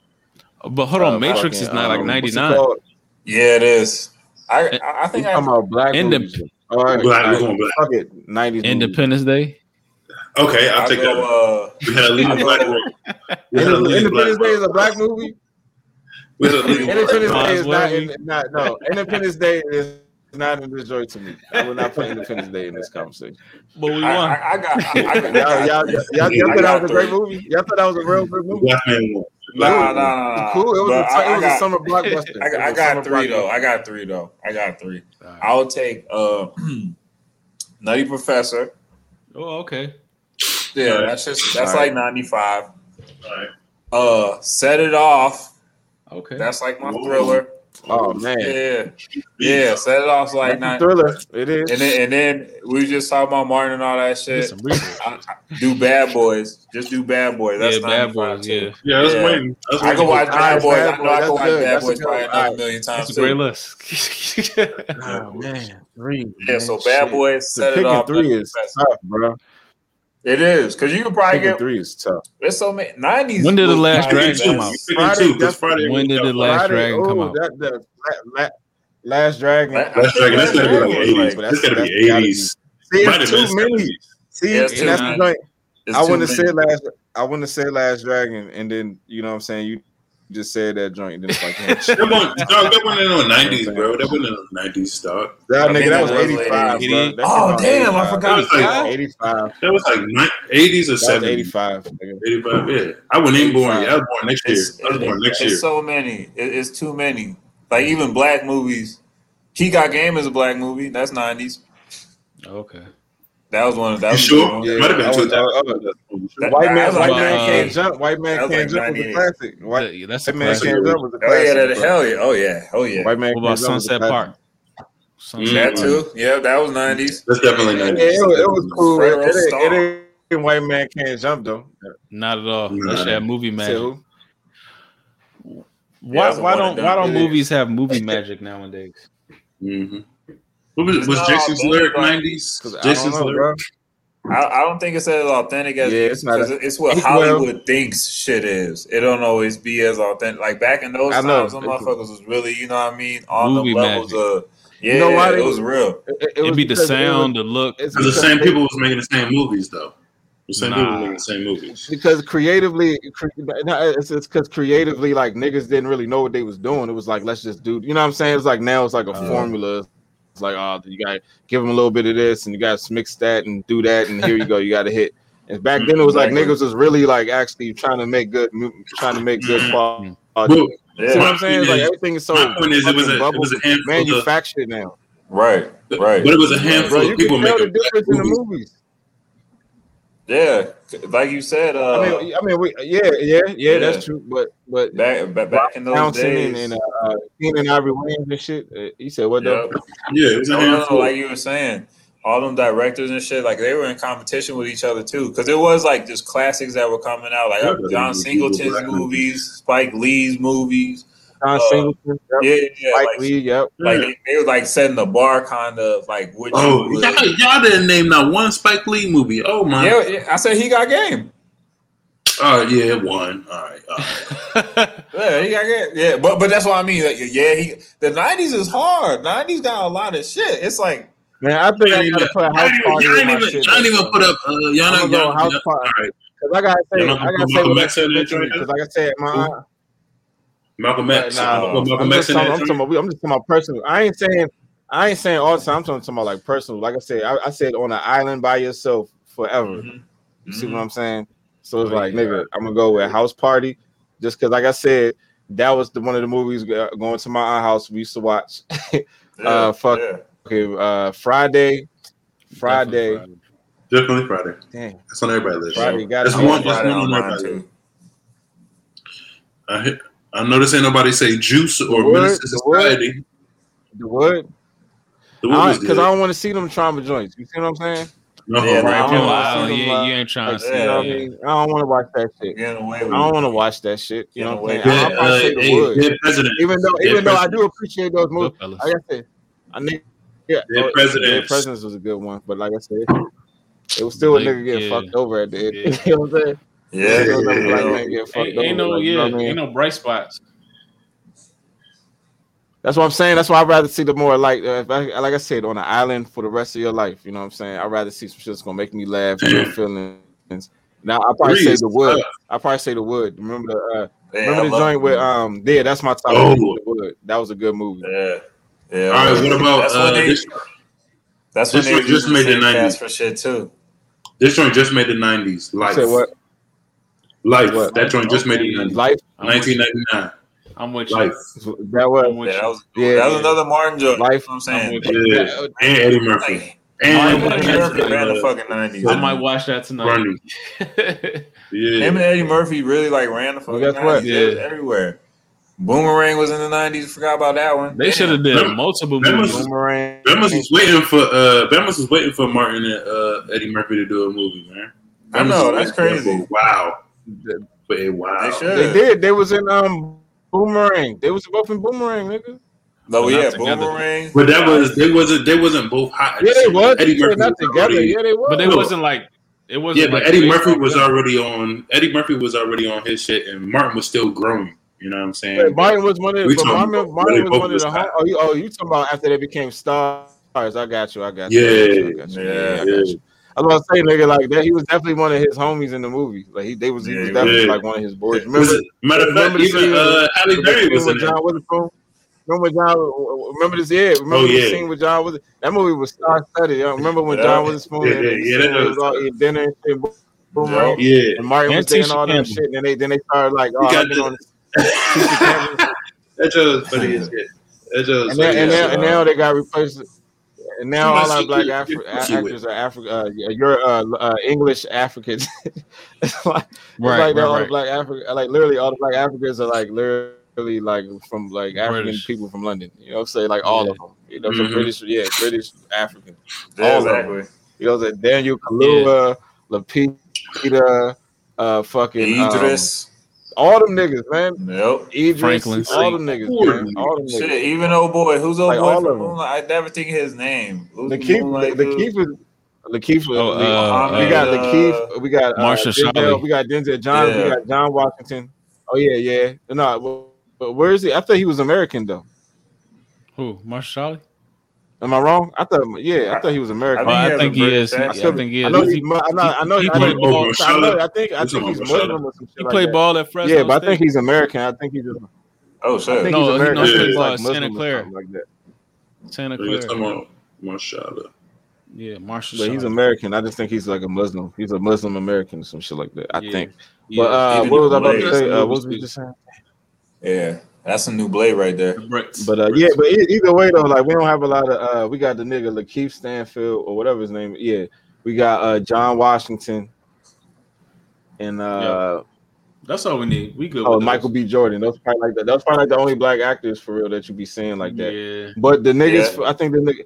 But hold on, Uh, Matrix fucking, is not like um, what's 99. Yeah, it is. I I, I think I talking about black Indep- movies. All right, Black, all going black. fuck it, nineties. Independence Day. Okay, I'll I take that. Uh, We had a leading black go- one. We had a leading Independence black Day is a black movie. We a leading black Independence. Day is not, in, not no. Independence Day is not in this joint to me. I will not put Independence Day in this conversation. But we won. I, I got. I, I got Y'all, y'all, y'all, y'all, y'all thought that was a great movie. Y'all thought that was a real good movie. Black man won. Nah, Black nah, man nah, nah. Cool. It was, But a, I- it I was got- a summer blockbuster. I, I got summer three though. I got three though. I got three. All right. I'll take uh Nutty Professor. Oh, okay. Yeah, Alright. that's just that's Alright. like ninety five. All right. Uh Set It Off. Okay. That's like my Whoa. thriller. Oh man, Yeah. Yeah, Set It off like That's nine. a thriller. It is. And then and then we just talking about Martin and all that shit. I, I- do Bad Boys. Just do Bad Boys. That's yeah, Bad 95 Boys. too. Yeah, Yeah, I Yeah. waiting. I, was I can watch Bad Boys. Bad I know I Boys, can watch good. Bad That's Boys good probably one. another Alright. million times that's a great too. list. Oh man, three. Yeah, man, so Bad shit. Boys, So Set It picking Off. three is Professor. tough, bro. It is because you could probably get. three is tough. There's so many nineties. When did The Last Dragon Dragon come out? Friday, that's- Friday When did the. Last Friday, Dragon come oh, out? That, that, la, la, Last Dragon. La- Last Dragon, that's gotta be like 80s. but That's gotta be 80s. See, it's too many. See, Yeah, it's and that's the joint. It's I wouldn't have said last. I wouldn't have said Last Dragon, and then you know what I'm saying. You just said that joint, and then it's like, man. That one, dog, that one in the nineties, bro. That one in the nineties, dog. that nigga, that was 85, bro. That Oh, came out damn, I forgot That was like- 85. That was like eighties or seventies. Eighty five. Eighty five. yeah. I wasn't even born yet. I was born next year. I was born next it's year. so many. It, it's too many. Like even black movies. He Got Game is a black movie. That's nineties. Okay. That was one of that You was a sure? good one. Yeah, Might have been I was- two I thousand. That- White man, white man 98. can't jump. White man That can't like jump was a classic. White, Yeah, that's a white man classic. can't jump was a Oh classic. yeah, that hell yeah. Oh yeah. Oh yeah. White man What about can't jump Sunset. Park? Sunset. That too. Yeah, that was nineties. That's definitely Yeah, nineties. it was, it was cool. It, Federal it, ain't- Star. it white man can't jump though. Not at all. Nah. That movie Say magic. who? Why? that's a why one don't? Why don't movies have movie magic nowadays? Mm-hmm. What was, It's was not Jason's lyric bad, but- nineties? 'Cause I Jason's lyric. Bro. I, I don't think it's as authentic as Yeah, it's not because a- it's what well- Hollywood thinks shit is. It don't always be as authentic. Like back in those I know. times, some motherfuckers was really, you know what I mean, on the levels magic. of yeah, know why they it was was- real. It, it It'd be the because it was- sound, the look. it's Because the same people was making the same movies, though. The same people Nah. was making the same movies. because creatively, cre- no, it's because creatively, like niggas didn't really know what they was doing. It was like let's just do, you know what I'm saying? It's like now it's like a Uh. formula. It's like oh, you got to give them a little bit of this, and you got to mix that and do that, and here you go, you got to hit. And back then it was like niggas was really like actually trying to make good, trying to make good Mhm. quality. Well, See what I'm saying? It's like everything is so my point is, it was a- it was a bubble handful of- manufactured now, right, right. But it was a handful bro. of people can tell the making black difference in the movies. Movies. Yeah, like you said, uh, I mean, I mean, we, yeah, yeah, yeah, Yeah. that's true. But but back, back back in those Townsend days, and, and uh, uh, Keenan Ivory Williams and shit. Uh, he said what though? Yep. Yeah, it was No, no, no, like you were saying, all them directors and shit, like they were in competition with each other too, because it was like just classics that were coming out, like Yeah, uh, John Singleton's movies, Spike Lee's movies. John Uh, Singleton, yep. Yeah, yeah, Mike like, Lee, yep. like they, they were like setting the bar, kind of like what Oh, you would. y'all, y'all didn't name not one Spike Lee movie. Oh my. Yeah, yeah, I said he got game. Oh yeah, one. All right. All right. Yeah, he got game. Yeah, but but that's what I mean. Like, yeah, he the nineties is hard. Nineties got a lot of shit. It's like Man, I think Y'all I ain't gotta even, put a y'all house ain't party. even, in my y'all ain't shit, even, y'all ain't even put up. Uh, y'all I'm not. go Y'all, house y'all, all party. right. Cause I gotta say, Y'all I gotta say Malcolm what X in that joint, because like I said, my Cool. Malcolm X. nah, I'm Malcolm I'm X just talking, I'm talking about, I'm just talking about personal. I ain't saying, I ain't saying all the time. I'm talking about like personal. Like I said, I, I said on an island by yourself forever. Mhm. You see Mhm. what I'm saying? So it's Oh, like, yeah. nigga, I'm gonna go with House Party, just because, like I said, that was the one of the movies uh, going to my aunt house we used to watch. Yeah, Uh, fuck. yeah. okay, uh, Friday, Friday, Definitely Definitely Friday. damn, That's on everybody's list. Friday, got That's one. Friday That's one on on everybody's list. I, hit, I notice ain't nobody say Juice or Wood, Menace to. Society. The Wood, The Wood because good. I don't want to see them trauma joints. You see what I'm saying? No, Yeah, right. I don't wanna Wow, see them, yeah, uh, you ain't trying Like, to see know what I mean? I don't want to watch that shit. Getting away I don't want to watch that shit. You know what I'm Yeah, saying? Yeah, I'll probably uh, say the hey, Wood, President. even though Dead even though I do appreciate those movies. Goodfellas. Like I said, I need yeah. Dead oh, Presidents. Dead Presidents was a good one, but like I said, it was still a nigga getting yeah. fucked over at the end. Yeah. you know what I'm saying? Yeah, Still another yeah, yeah. man Ain't, ain't no like, you yeah, know what I mean? ain't no bright spots. That's what I'm saying. That's why I'd rather see the more like, uh, if I, like I said, on an island for the rest of your life. You know what I'm saying? I'd rather see some shit that's gonna make me laugh, good feelings. Now I probably Three say the wood. tough. I probably say the wood. Remember the uh, Yeah, remember I the joint with um yeah, that's my top Oh. the wood. That was a good movie. Yeah, yeah. All right, what about that's uh, when they, this? that's when this they one just made the the 90s. cast for shit too. This joint just made the nineties. You Life. what? Life. What? That joint just made the Okay. nineties. Life. I'm with Nineteen you. ninety nine. I'm with you. Life. That I'm was with Yeah, that was Yeah, that was yeah. another Martin joint. Life. You know what I'm saying? I'm with. Yeah. And Eddie Murphy. Like, And Eddie Murphy ran the fucking nineties. I might watch that tonight. Grundy. Yeah. Him and Eddie Murphy really like ran the fucking guess what? 90s. They was Yeah. everywhere. Boomerang was in the nineties. Forgot about that one. they should have did Bama- multiple Bama- movies. Boomerang. Bemis was waiting for uh Bemis was waiting for Martin and uh Eddie Murphy to do a movie, man. I know, that's crazy. Wow. But wow. They should. They did. They was in um Boomerang. They was both in Boomerang, nigga. No, But yeah. Boomerang. But that was they wasn't they wasn't both hot. Yeah, the they was. Eddie They Murphy not was together. already- Yeah, they was. But it No. wasn't like it wasn't. Yeah, but like Eddie Murphy was them. already on. Eddie Murphy was already on his shit, and Martin was still growing. You know what I'm saying? But Martin was one of We but talking Martin, about Martin really was one of the home, hot. oh, you, oh you talking about after they became stars. I got you, I got you. Yeah. I got you, I got you. Yeah, Yeah, I got you. I was gonna say, nigga, like that. He was definitely one of his homies in the movie. Like he, they was, he Yeah, was definitely was. like one of his boys. Was Remember, it- matter of fact, remember the even scene uh, Halle the Berry was in with. John Witherspoon. Remember when John? Remember this? Yeah, remember Oh, the yeah. scene with John Witherspoon? That movie was star studded. Remember when Yeah. John Witherspoon Yeah, and yeah, the yeah, that was- was all eating dinner and shit? Boomerang. Yeah, And Martin was there and Tisha all that shit. And then they then they started like, oh, You got I've been on Tisha that joke was funny as shit. That joke was and, funny and, as now, shit. and now they got replaced. And now all our black said Afri- you- you actors are African. Uh, you're uh, uh, English Africans. it's like, it's Right, like right, all the black African, like literally all the black Africans are like literally like from like African British. people from London. You know, what I'm saying like all Yeah. of them. You know, some Mhm. British, yeah, British African. Yeah, all of them. exactly. You know, that Daniel Kaluuya, Lupita, uh, fucking um, Idris. All them niggas, man. Yep. Idris, Franklin all them niggas, man. All them Shit, even old boy, who's old Like boy all from of them. Moonlight? I never think of his name. Who's The the keep, Moonlight the, the dude? is Lakeith. Oh, we, uh, we got uh, Lakeith. We got uh, Marsha Denzel, We got Denzel John. Yeah. We got John Washington. Oh yeah, yeah. No, but where is he? I thought he was American though. Who? Marshall Charlie? Am I wrong? I thought, yeah, I thought he was American. I I think think he he is. a I British still think he I is. know He, he, I know, I know, he I know, played ball. I, know, I think, I think he's about Muslim or some shit he like played that. ball at Fresno Yeah, but I think he's American. I think he's just, Oh I think No, he's American. no, I he think played he's like Santa Muslim Clara. like that. Santa So you're Clara. talking about Marshala. Yeah, Marshall. But he's American. I just think he's like a Muslim. He's a Muslim American or some shit like that. I Yeah. think. Yeah. But uh, what was I about to say? Uh, what was we just saying? Yeah, that's a new blade right there. Brits. But uh, Brits. yeah, but either way though, like we don't have a lot of. uh We got the nigga Lakeith Stanfield or whatever his name. Yeah, we got uh John Washington and uh That's all we need. We good. oh with Michael B. Jordan. Those probably like that. That's probably like the only black actors for real that you be seeing like that. Yeah. But the niggas, Yeah. I think the nigga,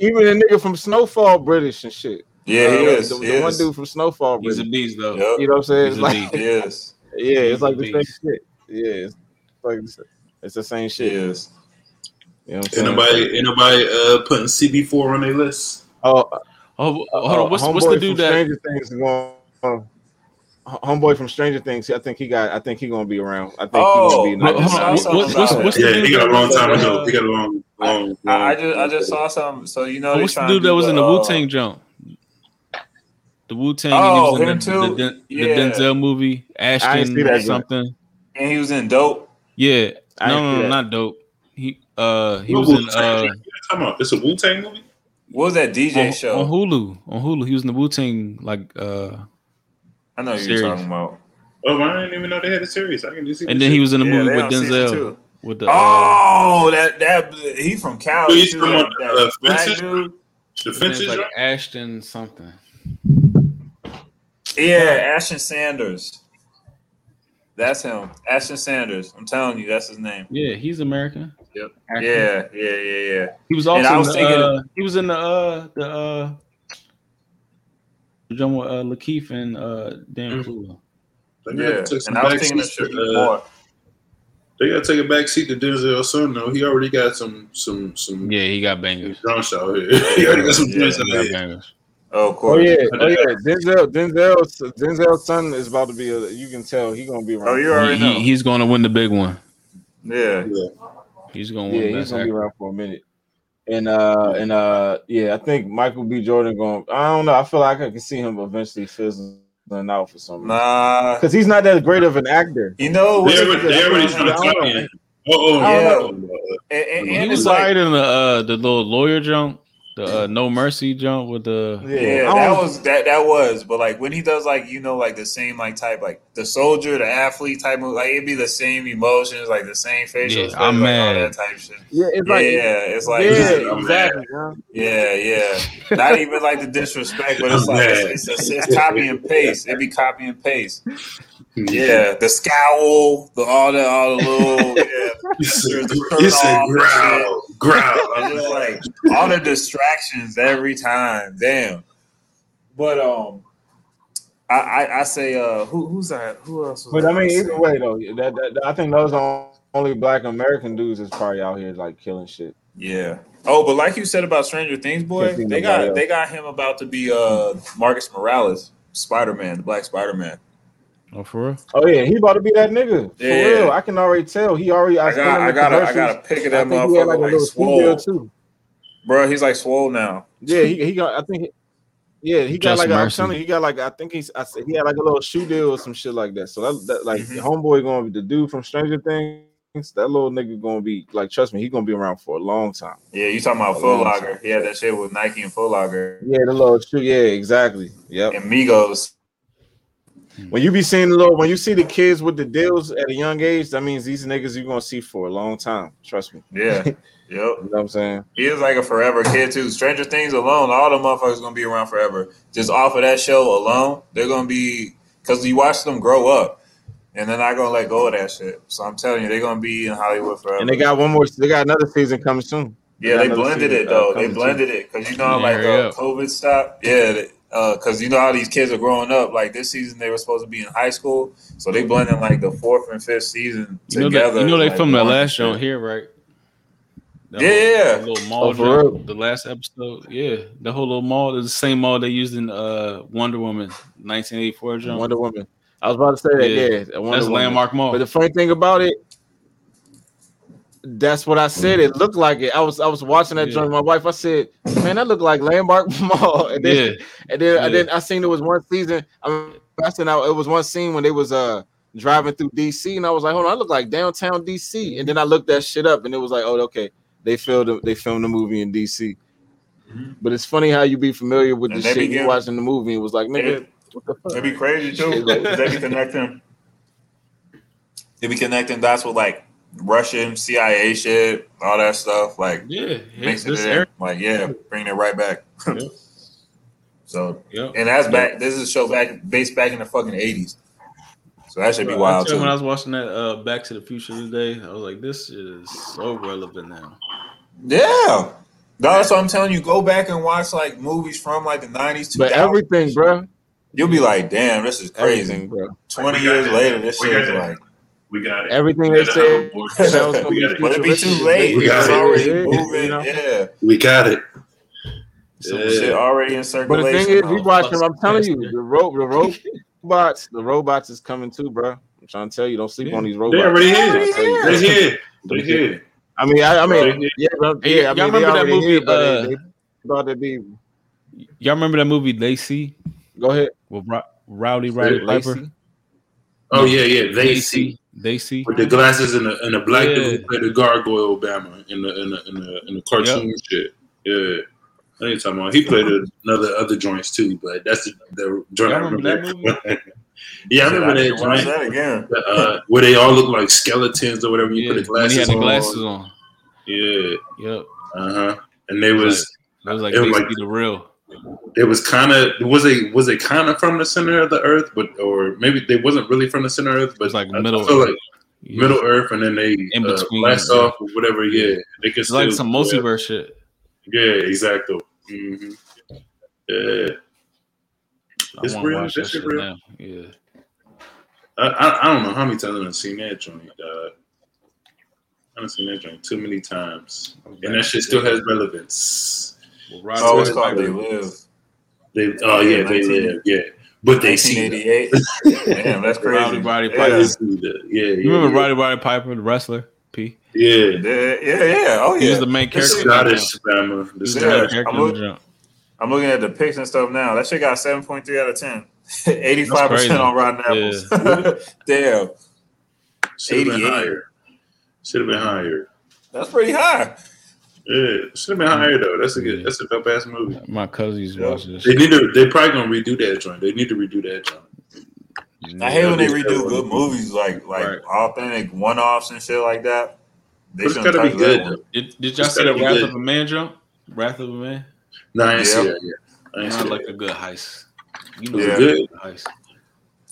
even the nigga from Snowfall British and shit. Yeah, he Uh, is. The, he the one dude from Snowfall He's British. a beast though. Yep. you know what I'm saying? It's He's a like, beast. He is. yeah, He's it's like a the same shit. Yeah, it's like it's the same shit. is. You know what I'm Ain't saying? nobody, ain't nobody uh, putting CB4 on their list. Oh, Oh, uh, hold on. What's, what's the dude that? Stranger Things is going? Uh, homeboy from Stranger Things. I think he got. I think he gonna be around. I think Oh, he I gonna be. just in saw the- something What- what's- about what's Yeah, he got a long time uh, ago. He got a long, long. I, I just I just saw something. So you know, Oh, what's the dude that do was in the uh, Wu Tang jump? The Wu Tang. Oh, he him was in the, too? the, the, Yeah. Denzel movie, Ashton see that joint. something. and he was in dope. Yeah, I no, no, no, not dope. He uh he What was in Wu-Tang? uh What you talking about? It's a Wu Tang movie. What was that DJ on, show? on Hulu. On Hulu, he was in the Wu Tang like uh, I know who you're talking about. Oh, I didn't even know they had a series. I can just see. and the then he was in the Yeah, movie they with Denzel with the uh, Oh, that that he from Cali. He's from, that, uh, that black Fences? dude. the his name's Finches. like? Ashton something. Yeah, Ashton Sanders. That's him. Ashton Sanders. I'm telling you, that's his name. Yeah, he's American. Yep. Actor. Yeah, yeah, yeah, yeah. he was also I in the, thinking- uh, he was in the uh the uh the joint with uh, Lakeith and uh Dan Mm. Clue. They gotta Yeah, take some and I was thinking that should be uh, more. They gotta take a back seat to Denzel son though. He already got some some some Yeah, he got bangers. drunks out here. he already got some Yeah, joints He out got here. bangers. Oh, of Oh yeah, oh yeah. Denzel, Denzel, Denzel's son is about to be. A, you can tell he gonna be around. Oh, you already He, know. he- he's going to win the big one. Yeah. He's going to Yeah, he's gonna be around for a minute. And uh and uh yeah, I think Michael B. Jordan going. I don't know. I feel like I can see him eventually fizzling out for some reason Nah. because he's not that great of an actor. You know They what's already, they already trying to I don't clock know. in. Oh, oh, yeah. and, and, He was it's like, in the uh the little lawyer jump, the uh, no mercy jump with the yeah, I that was that that was, but like when he does like you know like the same like type like the soldier, the athlete type of like it'd be the same emotions, like the same facial Yeah, expression, I'm like, all mad. that type shit. Yeah, it's Yeah, like yeah it's like yeah, I'm exactly. yeah. Yeah, yeah. Not even like the disrespect, but it's like mad. it's, it's, it's copy and paste. It'd be copy and paste. Yeah, the scowl, the all the all the little yeah. He said, The he said curl growl, growl. I'm just like all the distractions every time. Damn. But um, I I, I say uh, who who's that? Who else? was But I mean, either way though, that, that, that- I think those are only Black American dudes is probably out here like killing shit. Yeah. Oh, but like you said about Stranger Things, boy, they got else. they got him about to be uh Marcus Morales, Spider Man, the Black Spider Man. Oh, for real? Oh yeah, he about to be that nigga for Yeah. real. I can already tell. He already. I, I got him I got I got commercials. a pic of I that think he had like a like, little female swole, too. bro. He's like swole now. Yeah, he, he got. I think. he- Yeah, he got Just like. I'm telling you, he got like. I think he's. I said he had like a little shoe deal or some shit like that. So that, that like Mhm. homeboy going to be the dude from Stranger Things. That little nigga gonna be like. Trust me, he gonna be around for a long time. Yeah, you talking about A Full long Locker? time. He that shit with Nike and Foot Locker Yeah, the little shoe. Yeah, exactly. Yep. and Migos. When you be seeing the little, when you see the kids with the deals at a young age, that means these niggas you're gonna see for a long time. Trust me. Yeah, yep. You know what I'm saying? He is like a forever kid too. Stranger Things alone, all the motherfuckers gonna be around forever. Just off of that show alone, they're gonna be because you watch them grow up, and they're not gonna let go of that shit. So I'm telling you, they're gonna be in Hollywood forever. And they got one more. They got another season coming soon. yeah, they blended season, it though. uh, they coming too. blended it because you know Yeah, like hurry uh. COVID stopped. Yeah, they, uh, because you know how these kids are growing up. Like this season, they were supposed to be in high school, so they blended like the fourth and fifth season You know together. that you know they like, filmed that one last show here, right? That Yeah. whole, the little mall Oh, for jump, the last episode. Yeah, the whole little mall is the same mall they used in uh Wonder Woman 1984 jump. Wonder Woman. I was about to say that. Yeah. Yeah, Wonder That's Woman. landmark mall. But the funny thing about it, that's what I said. It looked like it. I was I was watching that Yeah. joint with my wife. I said, "Man, that looked like Landmark Mall." And then, yeah, and then, and Yeah. then I seen there was one season. I mean, I seen out it was one scene when they was uh driving through DC, and I was like, "Hold on, I look like downtown DC." And then I looked that shit up, and it was like, "Oh, okay, they filmed they filmed the movie in DC." Mhm. But it's funny how you be familiar with the And they shit be you watching the movie. It was like, nigga, what? It'd be crazy too. Like, they be connecting. They be connecting dots with like Russian CIA shit, all that stuff. Like yeah. mixing this it in. Like yeah, bringing it right back. Yeah. so Yep. and that's back. This is a show back based back in the fucking eighties. So that should be Bro, wild I tell you, too. when I was watching that uh, Back to the Future today, I was like, "This is so relevant now." Yeah. No, that's what I'm telling you. Go back and watch like movies from like the 90s, 2000s. But everything, bro. You'll be like, damn, this is crazy. Everything, bro. 20 years that. later, this shit is like, We got it. Everything We they got said it. that gonna We be got it. but it be too late. We got It's it. already Yeah, moving. you know? Yeah. We got it. Some Yeah. shit already in circulation. But the thing is, we Oh, watching. I'm telling you, the ro- the robots, the robots is coming too, bro. I'm trying to tell you, don't sleep Yeah. on these robots. They robots. already I'm here. trying to tell you. They here. They here. I mean, I, I mean, yeah, bro, Hey, yeah. I y'all remember that movie, here, but uh, they, they about to be. Y'all remember that movie Lacey Go ahead, with Ro- Rowdy Roddy Lacey. Piper? Oh yeah, yeah. They see They see. with the glasses and the and the black Yeah. dude who played the gargoyle Obama in the in the in the, in the cartoon shit. Yeah. I ain't talking about. He played another other joints too, but that's the, the joint I Y'all remember remember. that yeah, I remember Shit, that should joint that again. uh, where they all look like skeletons or whatever. You Yeah, put the when he glasses had the on. glasses on. Yeah. Yep. Uh huh. And they was That was like It was basically like- the real. It was kind of was it was it kind of from the center of the earth, but or maybe they wasn't really from the center of earth, but It's like I- I middle like Yeah. middle earth, and then they In uh, blast off or whatever. Yeah, they could It's like some multiverse shit. Yeah, exactly. hmm Yeah, I It's real. That shit real. now. Yeah. I, I I don't know how many times I've seen that joint. Uh, I've seen that joint too many times, and that shit still has relevance. Well, Roddy Oh, it's Piper- called They Live. They oh yeah, they 19 live yeah, but they see that. 1988. Damn, that's crazy. Rowdy Roddy yeah. Piper. They see that. Yeah, yeah, You remember yeah. Roddy Roddy Piper, the wrestler? P. Yeah, Yeah, yeah, yeah. Oh, He yeah. was the main character. shit- Scottish family. The He Yeah, Scottish. character I'm in the look- jump. I'm looking at the pics and stuff now. That shit got 7.3 out of 10. 85% crazy. on Rotten Apples. Damn. Should have been 88. higher. Should have been higher. That's pretty high. Yeah, should have been higher mm. though. That's a good. That's a dope ass movie. My cousins Yeah. watch this. They need to. They probably gonna redo that joint. They need to redo that joint. I hate when they Yeah. redo good movies like like Right. authentic one offs and shit like that. They But it's shouldn't gotta be good Did, did y'all see the Wrath good. of a Man jump? Wrath of a Man? No, I ain't see Yeah. that yet. I ain't see Not that. like a good heist. You know, Yeah. a Good. heist.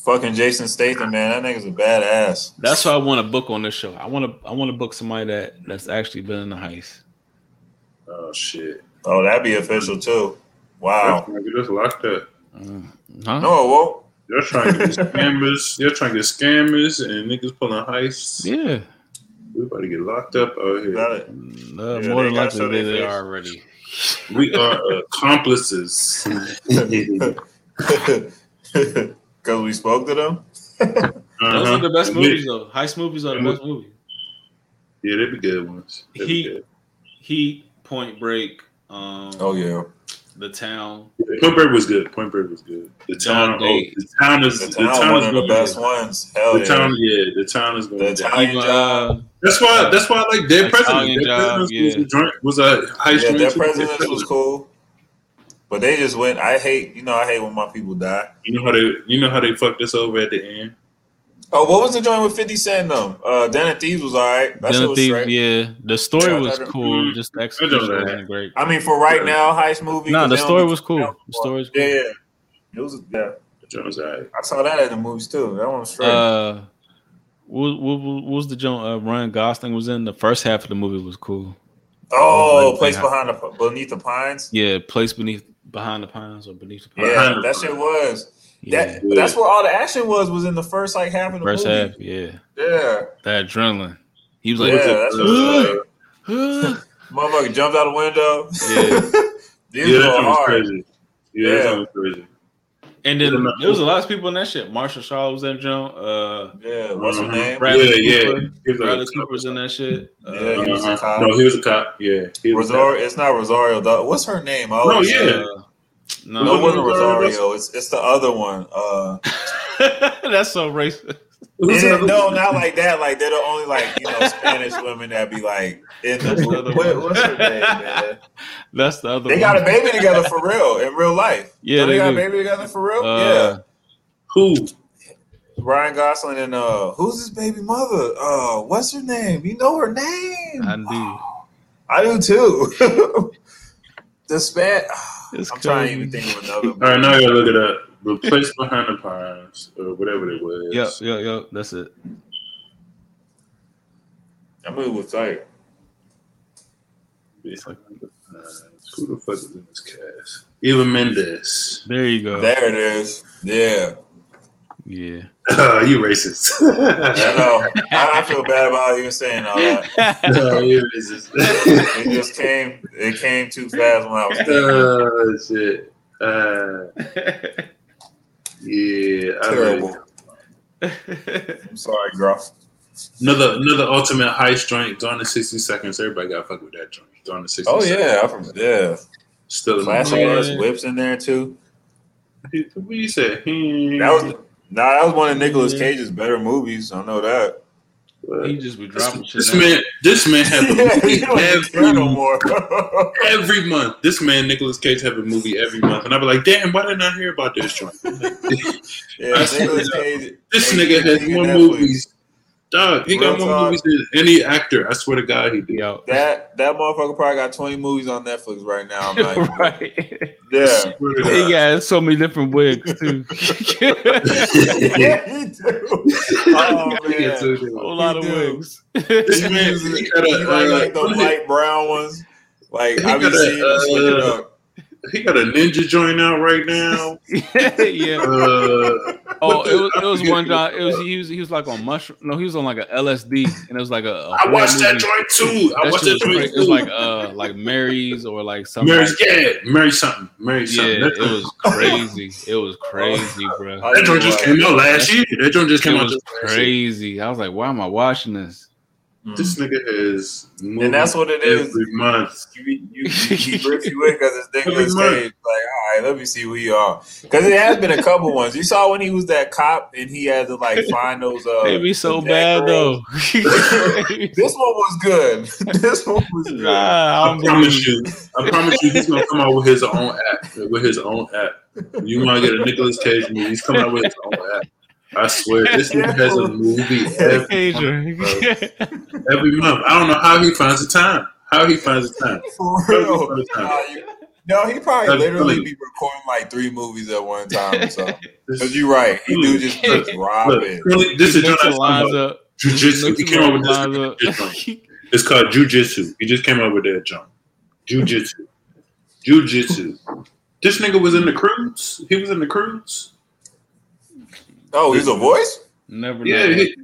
Fucking Jason Statham, man, that nigga's a badass. That's why I want to book on this show. I want to. I want to book somebody that that's actually been in the heist. Oh shit. Oh, that'd be official too. Wow. That's nigga just locked up. Uh, huh? No, it won't. You're trying to get scammers. You're trying to get scammers and niggas pulling heists. Yeah. We about to get locked up out here. Got it. Uh, Yeah, more than gotta likely, they, they are already. We are accomplices. Because we spoke to them. Those Uh-huh. are the best movies, though. Heist movies are the best movies. Yeah, they'd be good ones. They'd be Heat. good. Heat, Point Break, um, Oh yeah. The Town. Point Break was good. Point Break was good. The town, oh, the town is The the town, town, one is of the best down. ones. Hell The yeah. town, yeah, the town is going The down. town- Even, uh, That's why. That's why I like Dead President. Italian Dead Job, President yeah. was, a joint, was high yeah, school. that president was cool. But they just went. I hate, you know, I hate when my people die. You know how they, you know how they fucked us over at the end. Oh, what was the joint with Fifty Cent? though? uh, Den of Thieves was all right. That shit Dinner was yeah. The story Yeah, was cool. Just the I execution wasn't great. I mean, for right now, heist movie. Nah, 'cause the story was cool. The story was cool. Yeah, yeah. It was. Yeah, The joint was alright. I saw that in the movies too. That one was straight. Uh, what, what, what was the joint uh, Ryan Gosling was in? The first half of the movie was cool. oh, like- place like- behind the beneath the pines. Yeah, place beneath behind the pines or beneath the pines. Yeah, Behind the that shit was. Yeah, That but that's where all the action was. Was in the first like half of the first movie. half. Yeah, Yeah, that adrenaline. He was yeah, like, that shit was Uh. Motherfucker jumped out the window. Yeah. These Yeah, that was hard. crazy. Yeah, that Yeah. joint was crazy. And then there was a lot of people in that shit. Mahershala was in Joan. Uh, Yeah, what's her Mhm. name? Bradley Yeah, yeah. Cooper. He was Bradley a cop. Cooper's in that shit. Uh, Yeah, he was a Uh-huh. cop. No, he was a cop. Yeah, he a cop. Rosario. It's not Rosario. Dawson. What's her name? I No, yeah. uh, No, no, it wasn't Rosario Rosario. It's it's the other one. Uh, that's so racist. Who's and the then- other no, not like that. Like they're the only like you know Spanish women that be like in the the other what, one. what's her name, man? That's the other. They one. got a baby together for real in real life. Yeah, they, they got do. a baby together for real. Uh, Who? Ryan Gosling and uh, who's his baby mother? Uh, what's her name? You know her name? I do. I do too. the span. It's I'm trying to even think of another. All right, now you gotta look it up. Replace behind the pines or whatever it was. Yep, yep, yep. That's it. That movie was tight. Behind the Who the fuck is in this cast? Eva Mendes. There you go. There it is. Yeah. Yeah. Uh, you racist. I know. I, I feel bad about even saying all that. Uh, you racist. It just came. It came too fast when I was thinking. oh shit. Uh, yeah. I Terrible. like- I'm sorry, Gruff. Another another ultimate heist joint. Gone in sixty seconds. Everybody got to fuck with that joint. Gone in sixty. Oh seconds. yeah, I'm from yeah. Still in Flash the ass whips in there too. What you said? Hmm. That was nah. That was one of Nicolas Cage's better movies. I know that. he just be dropping shit. This now. man, this man have a movie you don't even care every, no more. every month. This man, Nicolas Cage, have a movie every month, and I be like, damn, why didn't I hear about this joint? yeah, Nicolas Cage. This nigga has more Netflix. movies. Dog, he got more movies than any actor. I swear to God, he did. Yo. That that motherfucker probably got 20 movies on Netflix right now. Like, right. yeah. Swear He got so many different wigs too. yeah, he do. Oh Yeah, man. so- a whole lot of do. wigs. This He man, uses- he got he a, like, like uh, the light brown ones. Like I've been seeing him switch it uh, up. He got a ninja joint out right now. yeah. Uh, Oh, it was, it was one guy. It was he was he was like on mushroom. No, he was on like a LSD, and it was like a. a I watched that movie. joint too. I That watched that joint too. It was like uh like Mary's or like something. Mary, yeah, Mary something, Mary something. Yeah, it was crazy. It was crazy, bro. That joint just came out last year. That joint just came out was just last year. crazy. I was like, why am I watching this? Mm. This nigga has And that's what it is. every month. You, you, you, he grips you in because it's Nicolas Every month. Cage. Like, all right, let me see who you are. Because it has been a couple ones. You saw when he was that cop and he had to like find those. Uh, They be so bad girls. though. This one was good. this one was good. nah, I I promise you. I promise you, he's gonna come out with his own app. With his own app. You want to get a Nicolas Cage movie? He's coming out with his own app. I swear, this nigga has a movie every month, bro. Every month. I don't know how he finds the time. How he finds the time. For How he finds the time. No, he probably That's literally funny. be recording like three movies at one time or something. Because you're right. He do just keep Look, dropping. really, this is He mixing Jonathan lines up. jujitsu. He Mixing came up with this. lines up. It's called jujitsu. He just came up with that jump. Jujitsu. Jujitsu. This nigga was in the Croods. He was in the Croods. Oh, he's a voice? Never Yeah. know. He,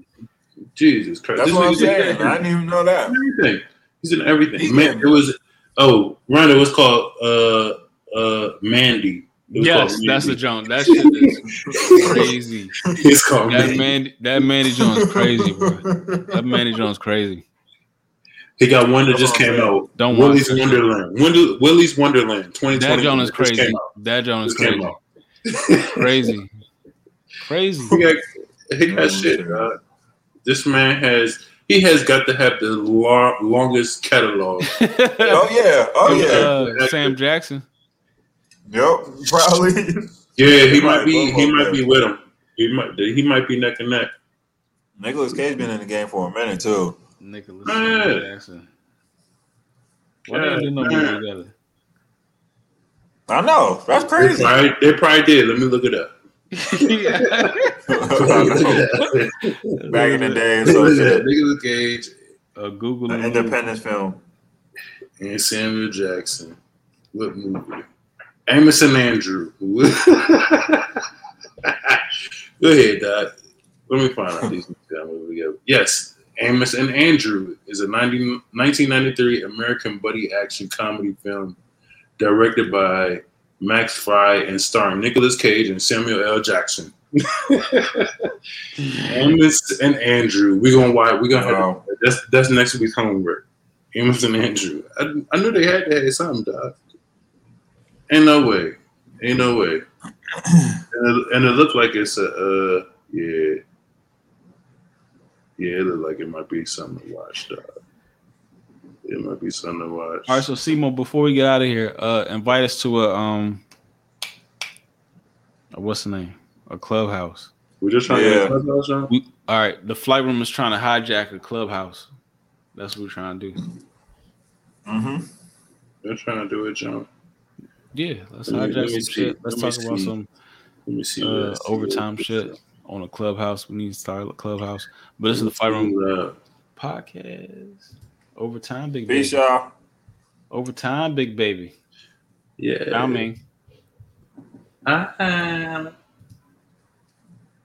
Jesus Christ. That's This what I'm in saying. I didn't even know that. everything. He's in everything. He's Man, in- it was oh, Ron, it was called uh uh Mandy. Yes, called that's the Mandy. joint. That shit is crazy. It's called That Mandy. Mandy, that Mandy Jones crazy, bro. That Mandy Jones crazy. He got one that just on, came man. out. Don't watch Willy's that shit. Wonderland. Wonder, Willy's Wonderland. Twenty That twenty. joint is crazy. That joint is Just crazy. Crazy. Crazy. He got, he got shit. dog. This man has he has got to have the lo- longest catalog. Oh yeah. Oh yeah. Uh, Sam Jackson. Yep. Probably. Yeah, he Right, might be he of might them. be with him. He might he might be neck and neck. Nicolas Cage been in the game for a minute too. Nicolas Yeah. Jackson. Why they do no Yeah. movie together? I know. That's They crazy. probably, they probably did. Let me look it up. Back in the day and so shit. Nicolas Cage uh, A Google An independent film. and Samuel Jackson. What movie? Amos and Andrew. Go ahead, Doc. Let me find out these movies we. Yes, Amos and Andrew is is a 90, 1993 American buddy action comedy film directed by Max Frye and starring Nicolas Cage and Samuel L. Jackson. Amos and Andrew. We're gonna watch. We're gonna have that's that's next week's homework. Amos and Andrew. I, I knew they had to have something, dog. Ain't no way. Ain't no way. and, it, and it looked like it's a uh yeah. Yeah, it looked like it might be something to watch, dog. It might be something to watch. All right, so Simo, before we get out of here, uh, invite us to a um, a- what's the name? A clubhouse. We're just trying Yeah. to clubhouse, John? We all right. The flight room is trying to hijack a clubhouse. That's what we're trying to do. Mm-hmm. They're trying to do it, John. Yeah, let's Let me- hijack me some see. shit. Let's Let me talk about see. some Let me see. uh, what- see what- overtime shit on a clubhouse. We need to start a clubhouse. But this is the flight room Uh, podcast. Overtime, big Peace, baby. y'all. Overtime, big baby. yeah. I mean. I am